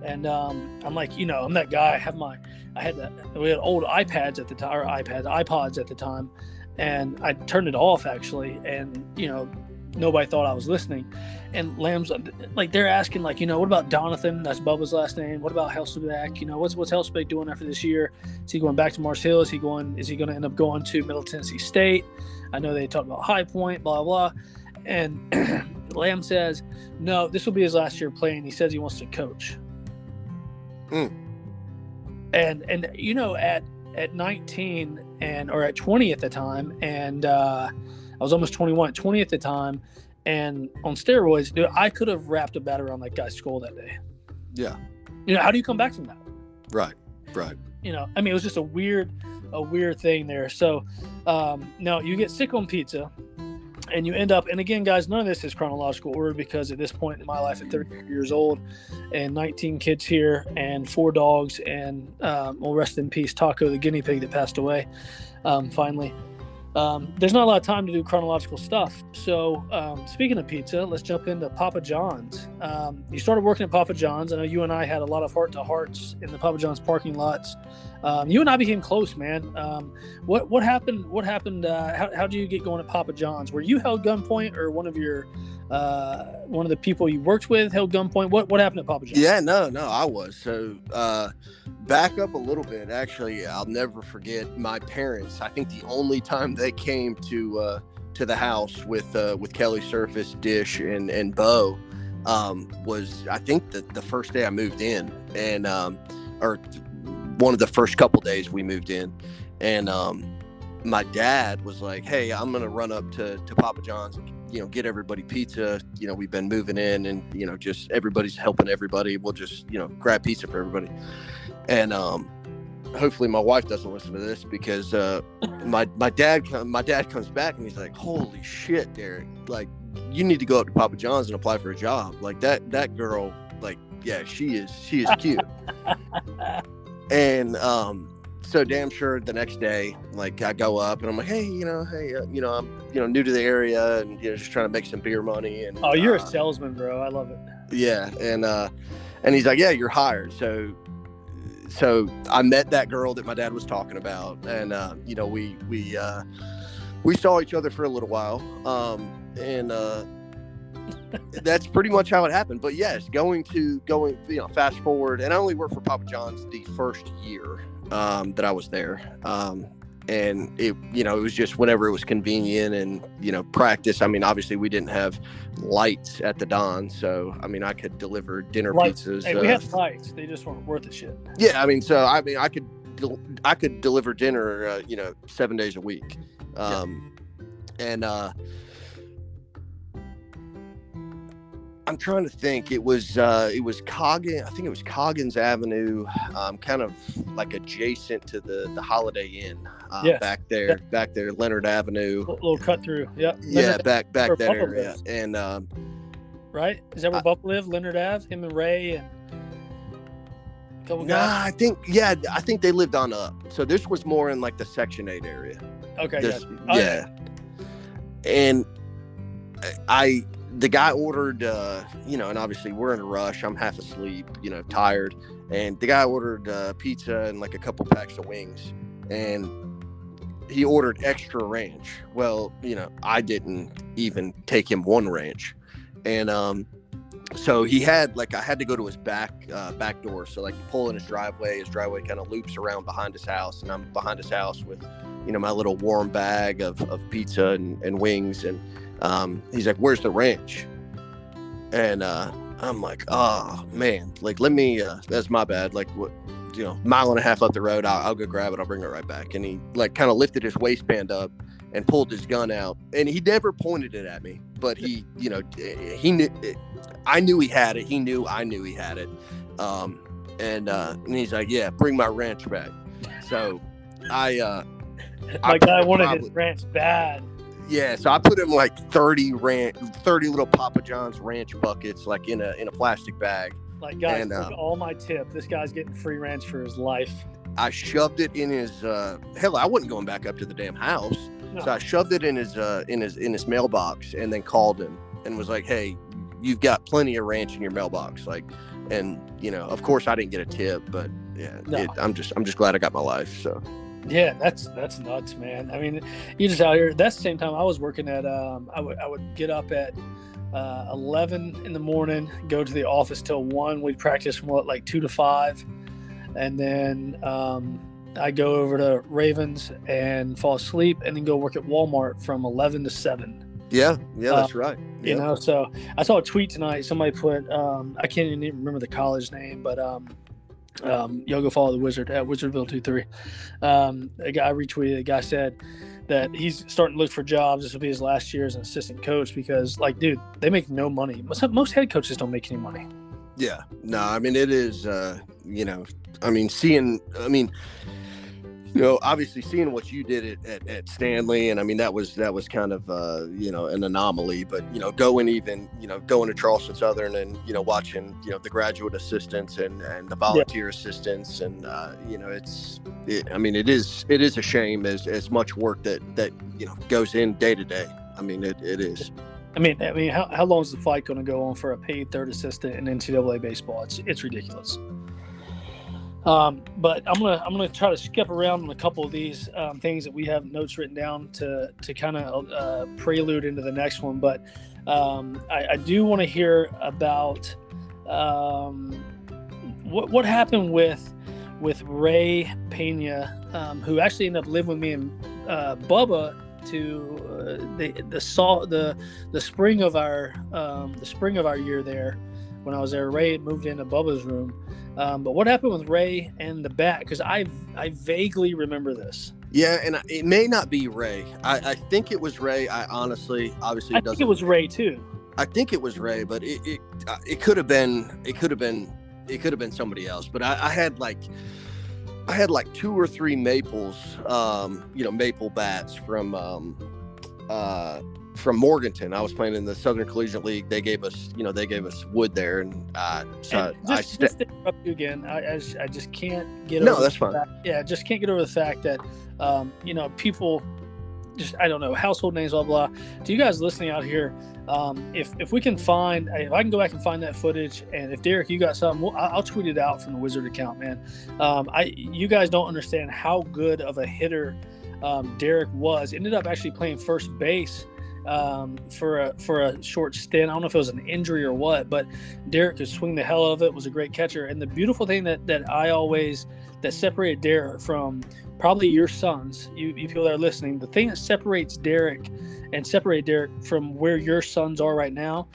and um, I'm like you know I'm that guy. I have my I had that we had old iPads at the time or iPads iPods at the time, and I turned it off actually and you know nobody thought I was listening. And Lamb's like they're asking like you know what about Donathan? That's Bubba's last name. What about Helsabeck? You know what's what's Helsabeck doing after this year? Is he going back to Mars Hill? Is he going? Is he going to end up going to Middle Tennessee State? I know they talked about High Point, blah blah. And Lamb says no, this will be his last year playing. He says he wants to coach. Mm. And and you know at at 19 and or at 20 at the time and. uh I was almost 21, 20 at the time, and on steroids, dude, I could have wrapped a bat around that guy's skull that day. Yeah. You know, how do you come back from that? Right. Right. You know, I mean, it was just a weird, a weird thing there. So, um, now you get sick on pizza, and you end up, and again, guys, none of this is chronological order because at this point in my life, at 30 years old, and 19 kids here, and four dogs, and um, well, rest in peace, Taco, the guinea pig that passed away, um, finally um, there's not a lot of time to do chronological stuff. So, um, speaking of pizza, let's jump into Papa John's. Um, you started working at Papa John's. I know you and I had a lot of heart to hearts in the Papa John's parking lots. Um, you and I became close, man. Um, what what happened? What happened? Uh, how how did you get going at Papa John's? Were you held gunpoint, or one of your uh, one of the people you worked with held gunpoint? What what happened at Papa John's? Yeah, no, no, I was. So uh, back up a little bit. Actually, I'll never forget my parents. I think the only time they came to uh, to the house with uh, with Kelly Surface, Dish, and and Bo um, was I think the the first day I moved in, and um, or one of the first couple days we moved in, and um, my dad was like, "Hey, I'm gonna run up to to Papa John's you know get everybody pizza. You know we've been moving in and you know just everybody's helping everybody. We'll just you know grab pizza for everybody. And um hopefully my wife doesn't listen to this because uh my my dad my dad comes back and he's like holy shit derek. Like you need to go up to papa john's and apply for a job. Like that that girl like yeah she is she is cute and um so damn sure the next day, like I go up and I'm like, hey, you know, hey, uh, you know, I'm you know new to the area and you know just trying to make some beer money. And oh, you're uh, a salesman, bro. I love it. Yeah, and uh, and he's like, yeah, you're hired. So so I met that girl that my dad was talking about, and uh, you know we we uh, we saw each other for a little while, um, and uh, that's pretty much how it happened. But yes, going to going you know fast forward, and I only worked for Papa John's the first year um, that I was there. Um, and it, you know, it was just whenever it was convenient and, you know, practice. I mean, obviously we didn't have lights at the Don. So, I mean, I could deliver dinner lights. pizzas. Hey, uh, we had lights. They just weren't worth the shit. Yeah. I mean, so, I mean, I could, I could deliver dinner, uh, you know, seven days a week. Um, yeah. and, uh, I'm trying to think. It was uh, it was Coggin. I think it was Coggins Avenue, um, kind of like adjacent to the the Holiday Inn. Uh, Yes. back there, Yeah. back there, Leonard Avenue. A little cut through. Yep. Yeah, back back where that Bubba area. lives. And um, right? Is that where I- Bubba lived? Leonard Ave, him and Ray and nah, guys. I think yeah, I think they lived on up. So this was more in like the Section Eight area. Okay, This- gotcha. Yeah. And I, the guy ordered, uh, you know, and obviously we're in a rush. I'm half asleep, you know, tired. And the guy ordered uh, pizza and like a couple packs of wings. And he ordered extra ranch. Well, you know, I didn't even take him one ranch. And, um, so he had like I had to go to his back uh, back door. So like pull in his driveway, his driveway kind of loops around behind his house, and I'm behind his house with you know, my little warm bag of, of pizza and, and wings. And um, he's like, Where's the ranch? And uh, I'm like, Oh, man. Like, let me, uh, that's my bad. Like, what, you know, mile and a half up the road, I'll, I'll go grab it. I'll bring it right back. And he, like, kind of lifted his waistband up and pulled his gun out. And he never pointed it at me, but he, you know, he knew, I knew he had it. He knew I knew he had it. Um, and, uh, and he's like, Yeah, bring my ranch back. So I, uh, I My guy wanted probably- his ranch bad. Yeah, so I put him like 30 ranch 30 little Papa John's ranch buckets like in a in a plastic bag. Like, guys, And, um, all my tip. This guy's getting free ranch for his life. I shoved it in his uh hell, I wasn't going back up to the damn house. No. So I shoved it in his uh in his in his mailbox and then called him and was like, "Hey, you've got plenty of ranch in your mailbox." Like and you know, of course I didn't get a tip, but yeah, No. it, I'm just I'm just glad I got my life. So Yeah, that's that's nuts, man. I mean, you just out here. That's the same time I was working at. Um, I would I would get up at uh, eleven in the morning, go to the office till one. We'd practice from what like two to five, and then um, I go over to Ravens and fall asleep, and then go work at Walmart from eleven to seven. yeah, yeah, that's right. You know, so I saw a tweet tonight. Somebody put, um, I can't even remember the college name, but um, um, y'all go follow the wizard at Wizardville 23. Um, a guy retweeted, a guy said that he's starting to look for jobs. This will be his last year as an assistant coach because, like, dude, they make no money. Most, most head coaches don't make any money. Yeah, no, I mean it is. uh You know, I mean seeing. I mean, you know, obviously seeing what you did at, at, at Stanly, and I mean that was that was kind of uh, you know an anomaly. But you know, going even you know going to Charleston Southern and you know watching you know the graduate assistants and and the volunteer assistants, and uh, you know it's. It, I mean, it is it is a shame as as much work that that you know goes in day to day. I mean, it, it is. I mean, I mean, how, how long is the fight going to go on for a paid third assistant in NCAA baseball? It's it's ridiculous. Um, but I'm gonna I'm gonna try to skip around on a couple of these um, things that we have notes written down to to kind of uh, prelude into the next one. But um, I, I do want to hear about um, what what happened with with Ray Pena, um, who actually ended up living with me and uh, Bubba to uh, the the saw the the spring of our um, the spring of our year there when I was there. Ray moved into Bubba's room. Um, but what happened with Ray and the bat? Because I I vaguely remember this. Yeah, and it may not be Ray. I, I think it was Ray. I honestly, obviously, I it think it was Ray too. I think it was Ray, but it it, uh, it could have been it could have been it could have been somebody else. But I, I had like I had like two or three maples, um, you know, maple bats from um, uh, from Morganton. I was playing in the Southern Collegiate League. They gave us, you know, they gave us wood there, and uh, so And I just, st- just to interrupt you again. I, I, just, I just can't get No, over. that's the fine. fact- yeah, just can't get over the fact that um, you know people just I don't know household names blah blah. To you guys listening out here, um, if if we can find if I can go back and find that footage, and if Derek you got something, we'll, I'll I'll tweet it out from the Wizard account, man. Um, I you guys don't understand how good of a hitter um, Derek was. Ended up actually playing first base um, for a for a short stint. I don't know if it was an injury or what, but Derek could swing the hell out of it. Was a great catcher. And the beautiful thing that that I always that separated Derek from probably your sons, you, you people that are listening, the thing that separates Derek and separate Derek from where your sons are right now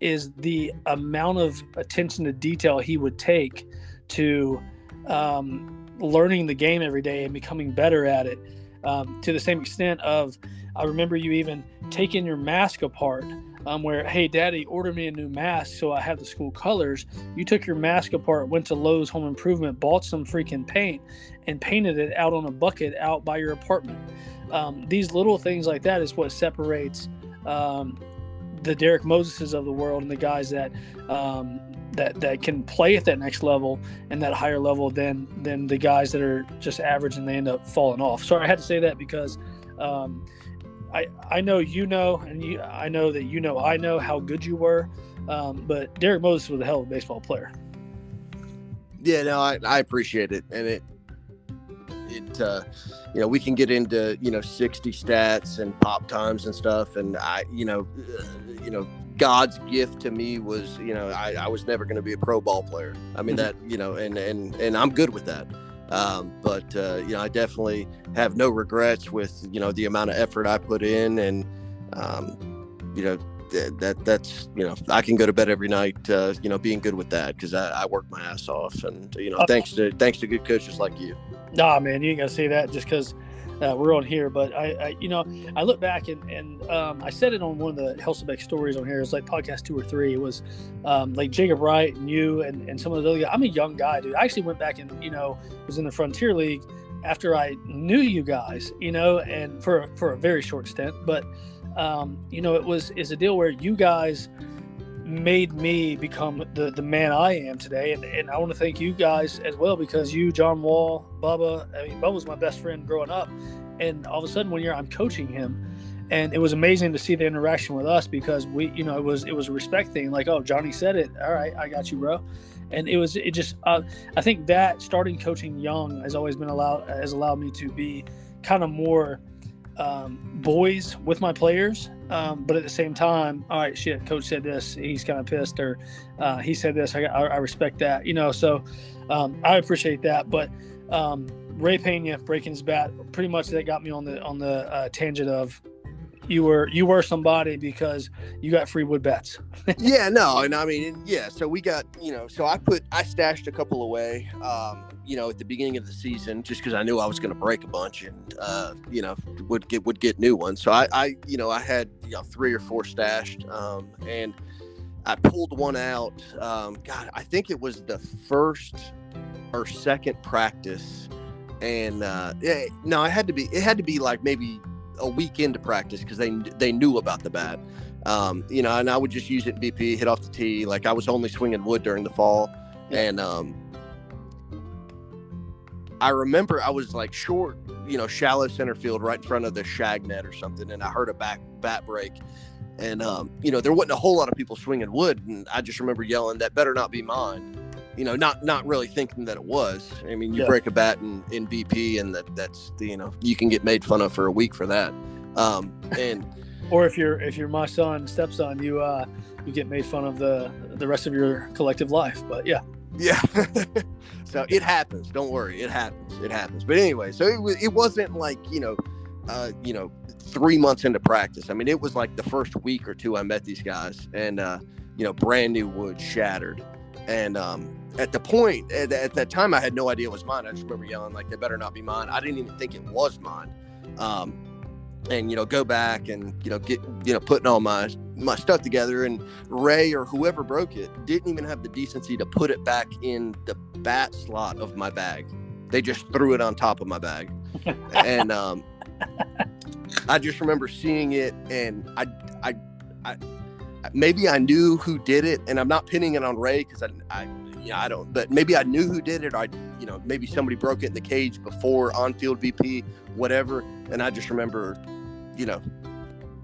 is the amount of attention to detail he would take to um, learning the game every day and becoming better at it. Um, to the same extent of, I remember you even taking your mask apart um, where hey daddy order me a new mask so i have the school colors. You took your mask apart went to lowes home improvement bought some freaking paint and painted it out on a bucket out by your apartment. Um, these little things like that is what separates um, the derek moses of the world and the guys that um, that that can play at that next level and that higher level than than the guys that are just average and they end up falling off. Sorry i had to say that because um, I, I know you know, and you, I know that you know I know how good you were, um, but Derek Moses was a hell of a baseball player. Yeah, no, I, I appreciate it, and it it uh, you know we can get into you know 60 stats and pop times and stuff, and I you know uh, you know God's gift to me was you know I, I was never going to be a pro ball player. I mean mm-hmm. that you know, and and and I'm good with that. Um, but uh, you know, I definitely have no regrets with you know the amount of effort I put in, and um, you know that, that that's you know I can go to bed every night, uh, you know, being good with that because I, I work my ass off, and you know, uh, thanks to thanks to good coaches like you. Nah, man, you ain't gonna say that just because uh, we're on here. But I, I, you know, I look back and, and um, I said it on one of the Helsabeck stories on here. It's like podcast two or three. It was um, like Jacob Wright and you and, and some of the other guys. I'm a young guy, dude. I actually went back and, you know, was in the Frontier League after I knew you guys, you know, and for, for a very short stint. But, um, you know, it was, is a deal where you guys – made me become the, the man I am today. And, and I want to thank you guys as well because you, John Wall, Bubba, I mean, Bubba was my best friend growing up. And all of a sudden, one year I'm coaching him. And it was amazing to see the interaction with us because we, you know, it was it was a respect thing. Like, oh, Johnny said it. All right, I got you, bro. And it was it just uh, I think that starting coaching young has always been allowed has allowed me to be kind of more um, boys with my players, um, but at the same time, all right, shit, coach said this, he's kind of pissed, or uh, he said this, I, I, respect that, you know. So um, I appreciate that. But um, Ray Pena breaking his bat, pretty much that got me on the on the uh, tangent of you were you were somebody because you got free wood bats. yeah, no, and I mean, yeah. So we got you know, so I put I stashed a couple away. Um, you know, at the beginning of the season, just because I knew I was going to break a bunch and, uh, you know, would get would get new ones. So I, I you know, I had you know three or four stashed, um, and I pulled one out. Um, God, I think it was the first or second practice, and uh, it, no, it had to be it had to be like maybe a week into practice because they they knew about the bat. Um, you know, and I would just use it in BP, hit off the tee. Like I was only swinging wood during the fall, and um, I remember I was like short, you know, shallow center field right in front of the shag net or something, and I heard a back bat break. And um, you know, there wasn't a whole lot of people swinging wood, and I just remember yelling, "That better not be mine." You know, not not really thinking that it was. I mean, you yeah. break a bat in, in BP, and that that's the, you know you can get made fun of for a week for that. Um, and or if you're if you're my son stepson, you uh you get made fun of the the rest of your collective life. But yeah, yeah. so it happens. Don't worry, it happens. It happens. But anyway, so it was. It wasn't like you know, uh, you know, three months into practice. I mean, it was like the first week or two I met these guys, and uh, you know, brand new wood shattered, and um, at the point at, at, that time, I had no idea it was mine. I just remember yelling like, "They better not be mine." I didn't even think it was mine. Um, and you know go back and you know get you know putting all my my stuff together and ray or whoever broke it didn't even have the decency to put it back in the bat slot of my bag they just threw it on top of my bag and um i just remember seeing it and i i, I maybe i knew who did it and i'm not pinning it on ray because i i you know, I don't, but maybe I knew who did it. I, you know, maybe somebody broke it in the cage before on field BP, whatever. And I just remember you know,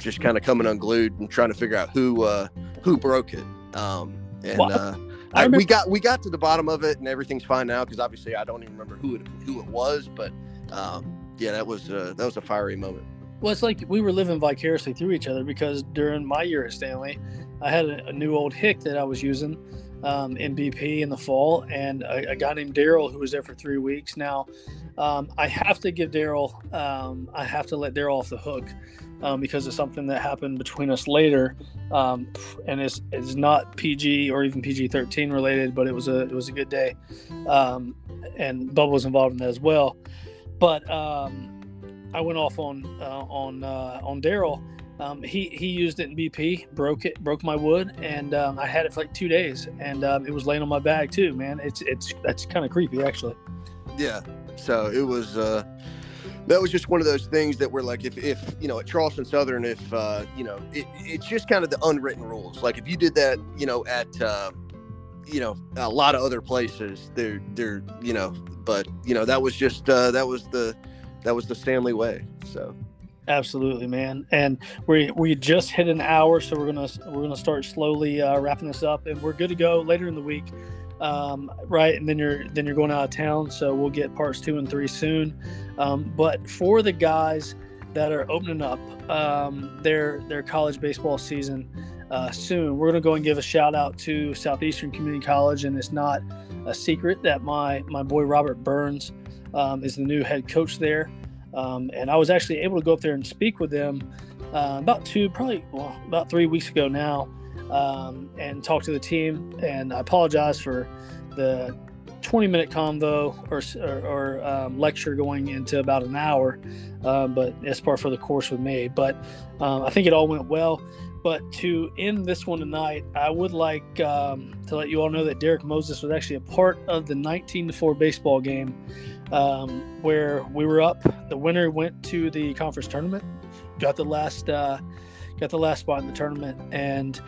just kind of coming unglued and trying to figure out who uh, who broke it. Um, and well, uh, I, we got we got to the bottom of it, and everything's fine now because obviously I don't even remember who it who it was, but um, yeah, that was uh, that was a fiery moment. Well, it's like we were living vicariously through each other because during my year at Stanly, I had a, a new old hick that I was using um, in BP in the fall, and a, a guy named Daryl who was there for three weeks. Now, um, I have to give Daryl, um, I have to let Daryl off the hook um, because of something that happened between us later, um, and it's, it's not PG or even PG thirteen related, but it was a it was a good day, um, and Bubba was involved in that as well. But I went off on uh, on uh, on Daryl Um, he he used it in BP, broke it, broke my wood, and um, I had it for like two days, and um, it was laying on my bag too. Man, it's it's that's kind of creepy actually. Yeah. So it was. Uh, that was just one of those things that were like, if, if you know, at Charleston Southern, if uh, you know, it, it's just kind of the unwritten rules. Like if you did that, you know, at uh, you know a lot of other places, they're they're you know, but you know that was just uh, that was the that was the Stanly way. So Absolutely, man. And we we just hit an hour, so we're gonna we're gonna start slowly uh, wrapping this up, and we're good to go later in the week, um, right? And then you're then you're going out of town, so we'll get parts two and three soon. Um, but for the guys that are opening up um, their their college baseball season uh, soon, we're gonna go and give a shout out to Southeastern Community College, and it's not a secret that my my boy Robert Burns um, is the new head coach there. Um, and I was actually able to go up there and speak with them uh, about two, probably well, about three weeks ago now, um, and talk to the team. And I apologize for the 20 minute convo or, or, or um, lecture going into about an hour, uh, but it's part for the course with me. But um, I think it all went well. But to end this one tonight, I would like um, to let you all know that Derek Moses was actually a part of the 19 to 4 baseball game um, where we were up. The winner went to the conference tournament, got the last uh, got the last spot in the tournament, and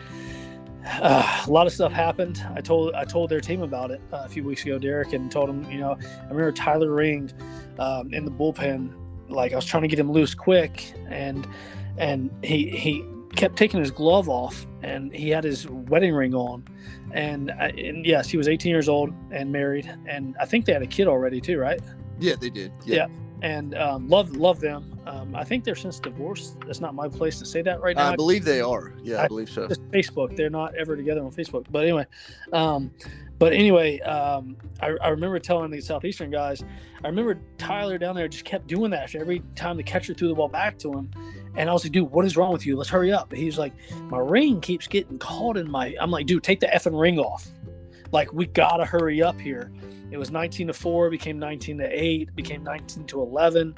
uh, a lot of stuff happened. I told I told their team about it uh, a few weeks ago, Derek, and told them, you know, I remember Tyler Ring um, in the bullpen. Like I was trying to get him loose quick, and and he he kept taking his glove off, and he had his wedding ring on, and, uh, and yes, he was 18 years old and married, and I think they had a kid already too, right? Yeah, they did. Yeah. yeah. And um, love love them. Um, I think they're since divorced. That's not my place to say that right now. I believe they are. Yeah, I, I believe so. Facebook. They're not ever together on Facebook. But anyway, um, but anyway, um, I, I, remember telling the southeastern guys. I remember Tyler down there just kept doing that every time the catcher threw the ball back to him, and I was like, dude, what is wrong with you? Let's hurry up. He's like, my ring keeps getting caught in my. I'm like, dude, take the effing ring off. Like, we gotta hurry up here. It was 19 to four, became 19 to eight, became 19 to 11,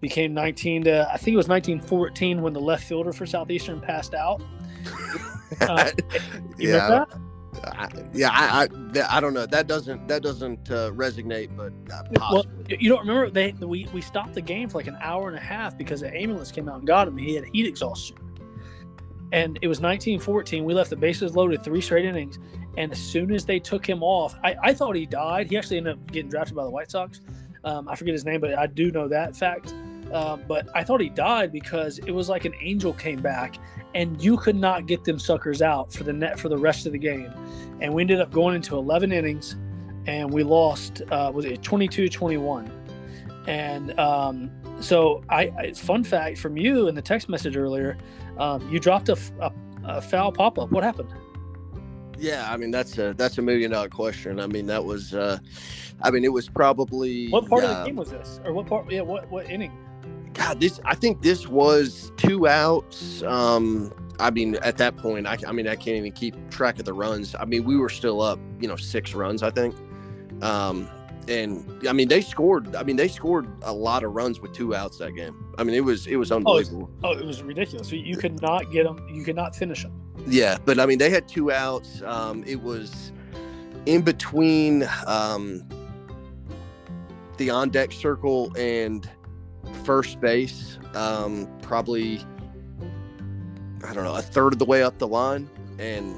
became 19 to I think it was 1914 when the left fielder for Southeastern passed out. Uh, yeah. I, yeah, I, I, I don't know. That doesn't that doesn't uh, resonate, but uh, well, you don't remember they we we stopped the game for like an hour and a half because the ambulance came out and got him. He had heat exhaustion, and it was 1914. We left the bases loaded, three straight innings, and as soon as they took him off, I, I thought he died. He actually ended up getting drafted by the White Sox. Um, I forget his name, but I do know that fact. Um, but I thought he died because it was like an angel came back and you could not get them suckers out for the net for the rest of the game. And we ended up going into 11 innings and we lost, uh, was it 22 21? And um, so, I, I, fun fact from you in the text message earlier, um, you dropped a, a, a foul pop up. What happened? Yeah, I mean that's a that's a million dollar question. I mean that was, uh, I mean it was probably what part uh, of the game was this, or what part? Yeah, what what inning? God, this I think this was two outs. Um, I mean, at that point, I, I mean, I can't even keep track of the runs. I mean, we were still up, you know, six runs, I think. Um, and I mean, they scored. I mean, they scored a lot of runs with two outs that game. I mean, it was it was unbelievable. Oh, it was, oh, it was ridiculous. You could not get them. You could not finish them. Yeah, but I mean, they had two outs. Um, it was in between um, the on deck circle and first base, um, probably I don't know a third of the way up the line, and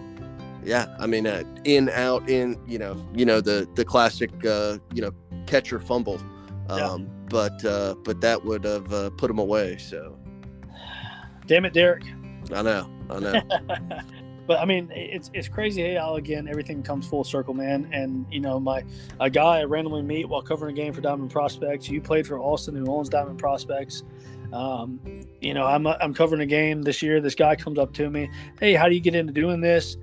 yeah, I mean uh, in out in you know you know the the classic uh, you know catcher fumble, um, yeah. But uh, but that would have uh, put him away. So, damn it, Derek. I know, I know. but I mean, it's it's crazy how again everything comes full circle, man. And you know, my a guy I randomly meet while covering a game for Diamond Prospects. You played for Austin, who owns Diamond Prospects. Um, you know, I'm I'm covering a game this year. This guy comes up to me, hey, how do you get into doing this?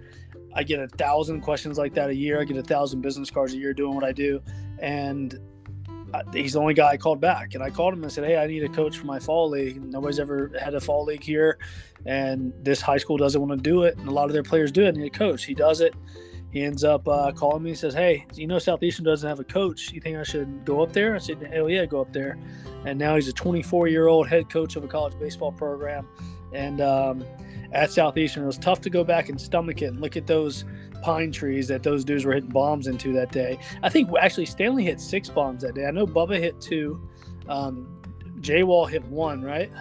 I get a thousand questions like that a year. I get a thousand business cards a year doing what I do, and he's the only guy I called back. And I called him and said, Hey, I need a coach for my fall league. Nobody's ever had a fall league here. And this high school doesn't want to do it. And a lot of their players do it. need a coach. He does it. He ends up uh, calling me and says, Hey, you know, Southeastern doesn't have a coach. You think I should go up there? I said, Hell yeah, go up there. And now he's a 24 year old head coach of a college baseball program. and um, at Southeastern. It was tough to go back and stomach it and look at those pine trees that those dudes were hitting bombs into that day. I think actually Stanly hit six bombs that day. I know Bubba hit two. Um, J Wall hit one, right?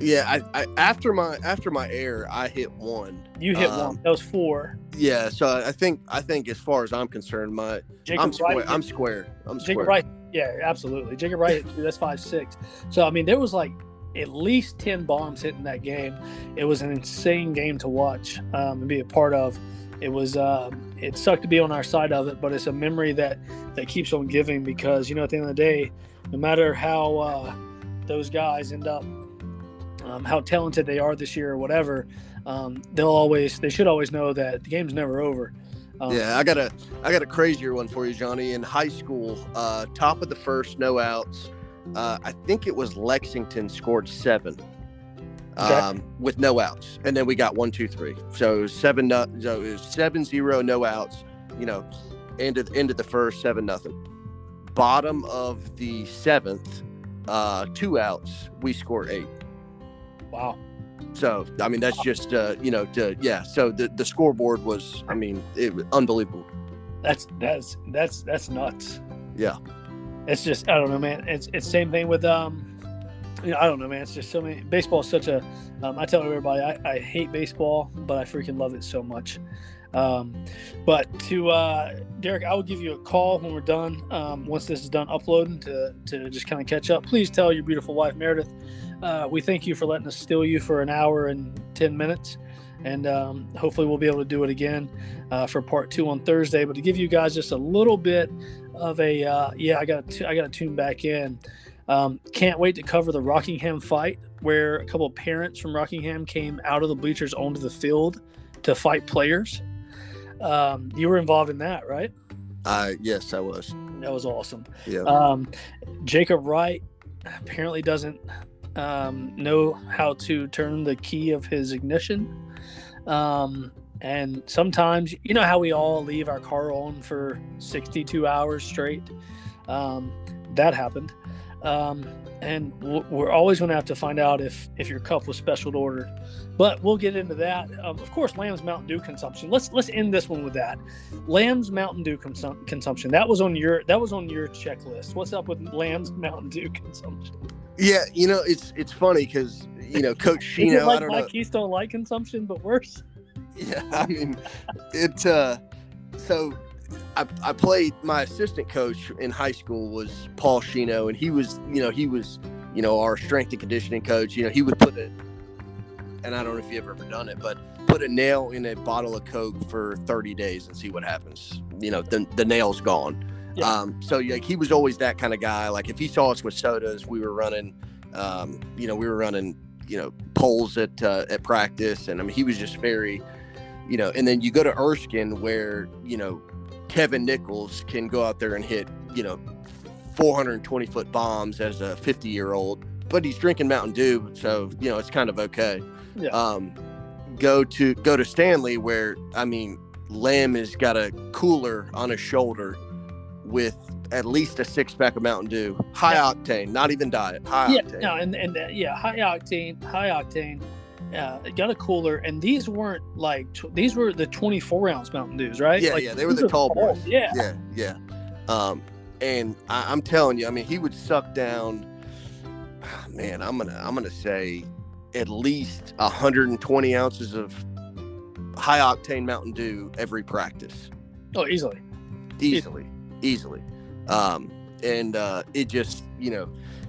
Yeah, I, I, after my after my air, I hit one. You hit Um, one. That was four. Yeah, so I think I think as far as I'm concerned, my Jacob I'm square. Wright. I'm square. I'm square. Jacob Wright. Yeah, absolutely. Jacob Wright hit two. That's five six. So I mean, there was like at least ten bombs hitting that game. It was an insane game to watch um, and be a part of. It was. Um, it sucked to be on our side of it, but it's a memory that that keeps on giving because you know at the end of the day, no matter how uh, those guys end up, um, how talented they are this year or whatever, um, they'll always they should always know that the game's never over. Um, Yeah, I got a I got a crazier one for you, Johnny. In high school, uh, top of the first, no outs. Uh, I think it was Lexington scored seven um, with no outs, and then we got one, two, three. So seven, no, so it was seven zero, no outs. You know, end of end of the first, seven nothing. Bottom of the seventh, uh, two outs. We scored eight. Wow. So I mean, that's just uh, you know, to, yeah. So the the scoreboard was, I mean, it was unbelievable. That's that's that's that's nuts. Yeah. It's just I don't know, man. It's it's same thing with um you know, I don't know, man. It's just so many baseball is such a um, I tell everybody I, I hate baseball, but I freaking love it so much. Um, but to uh, Derek, I will give you a call when we're done. Um, once this is done uploading to, to just kind of catch up. Please tell your beautiful wife Meredith. Uh, we thank you for letting us steal you for an hour and ten minutes, and um, hopefully we'll be able to do it again uh, for part two on Thursday. But to give you guys just a little bit of a uh, yeah, I got to I got to tune back in. Um, can't wait to cover the Rockingham fight where a couple of parents from Rockingham came out of the bleachers onto the field to fight players. Um, you were involved in that, right? Uh, yes, I was. That was awesome. Yeah. Um, Jacob Wright apparently doesn't um, know how to turn the key of his ignition. Um, and sometimes, you know how we all leave our car on for 62 hours straight? Um, that happened. Um, and we're always going to have to find out if, if your cup was special ordered. But we'll get into that. Um, of course, Lamb's Mountain Dew consumption. Let's let's end this one with that. Lamb's Mountain Dew consum- consumption. That was on your that was on your checklist. What's up with Lamb's Mountain Dew consumption? Yeah, you know, it's it's funny because you know, Coach it Shino. I like don't my know. Keystone Light consumption, but worse? Yeah, I mean, it. Uh, so, I I played. My assistant coach in high school was Paul Shino, and he was, you know, he was, you know, our strength and conditioning coach. You know, he would put it, and I don't know if you've ever done it, but put a nail in a bottle of Coke for 30 days and see what happens. You know, the the nail's gone. Yeah. Um, so like he was always that kind of guy. Like if he saw us with sodas, we were running, um, you know, we were running, you know, poles at uh, at practice, and I mean he was just very, you know. And then you go to Erskine where you know Kevin Nichols can go out there and hit, you know, 420 foot bombs as a 50 year old, but he's drinking Mountain Dew, so you know it's kind of okay. Yeah. Um, go to go to Stanly where I mean Lamb has got a cooler on his shoulder with at least a six pack of Mountain Dew, high Yeah. octane, not even diet, high yeah, octane. no, and and uh, yeah, high octane, high octane. Uh, it got a cooler, and these weren't like tw- these were the 24 ounce Mountain Dews, right? Yeah, Like, yeah, they were the tall boys. Yeah, yeah, yeah. Um, and I, I'm telling you, I mean, he would suck down. Man, I'm gonna, I'm gonna say, at least 120 ounces of high octane Mountain Dew every practice, oh, easily. easily, easily. Um, and uh, it just, you know,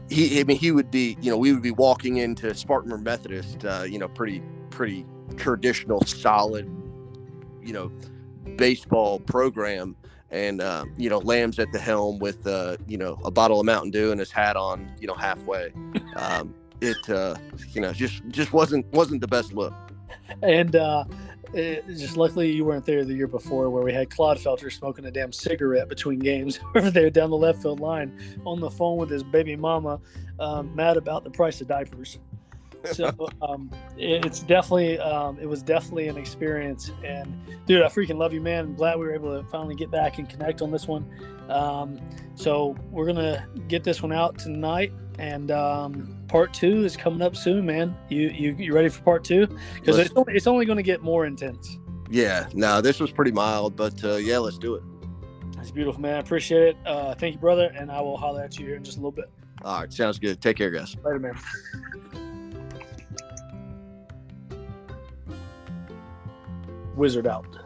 he, I mean, he would be, you know, we would be walking into Spartanburg Methodist, uh, you know, pretty, pretty traditional, solid, you know, baseball program. And uh, you know lamb's at the helm with uh, you know a bottle of mountain dew and his hat on you know halfway. Um, it uh, you know just just wasn't wasn't the best look. And uh, it, just luckily you weren't there the year before, where we had Claude Felter smoking a damn cigarette between games over there down the left field line on the phone with his baby mama, um, mad about the price of diapers. So um, it- it's definitely um, it was definitely an experience. And dude, I freaking love you, man. I'm glad we were able to finally get back and connect on this one. Um, so we're gonna get this one out tonight. And um, part two is coming up soon, man. You you, you ready for part two? Because it's only, it's only going to get more intense. Yeah, no, this was pretty mild, but uh, yeah, let's do it. That's beautiful, man. I appreciate it. Uh, thank you, brother, and I will holler at you here in just a little bit. All right, sounds good. Take care, guys. Later, man. Wizard out.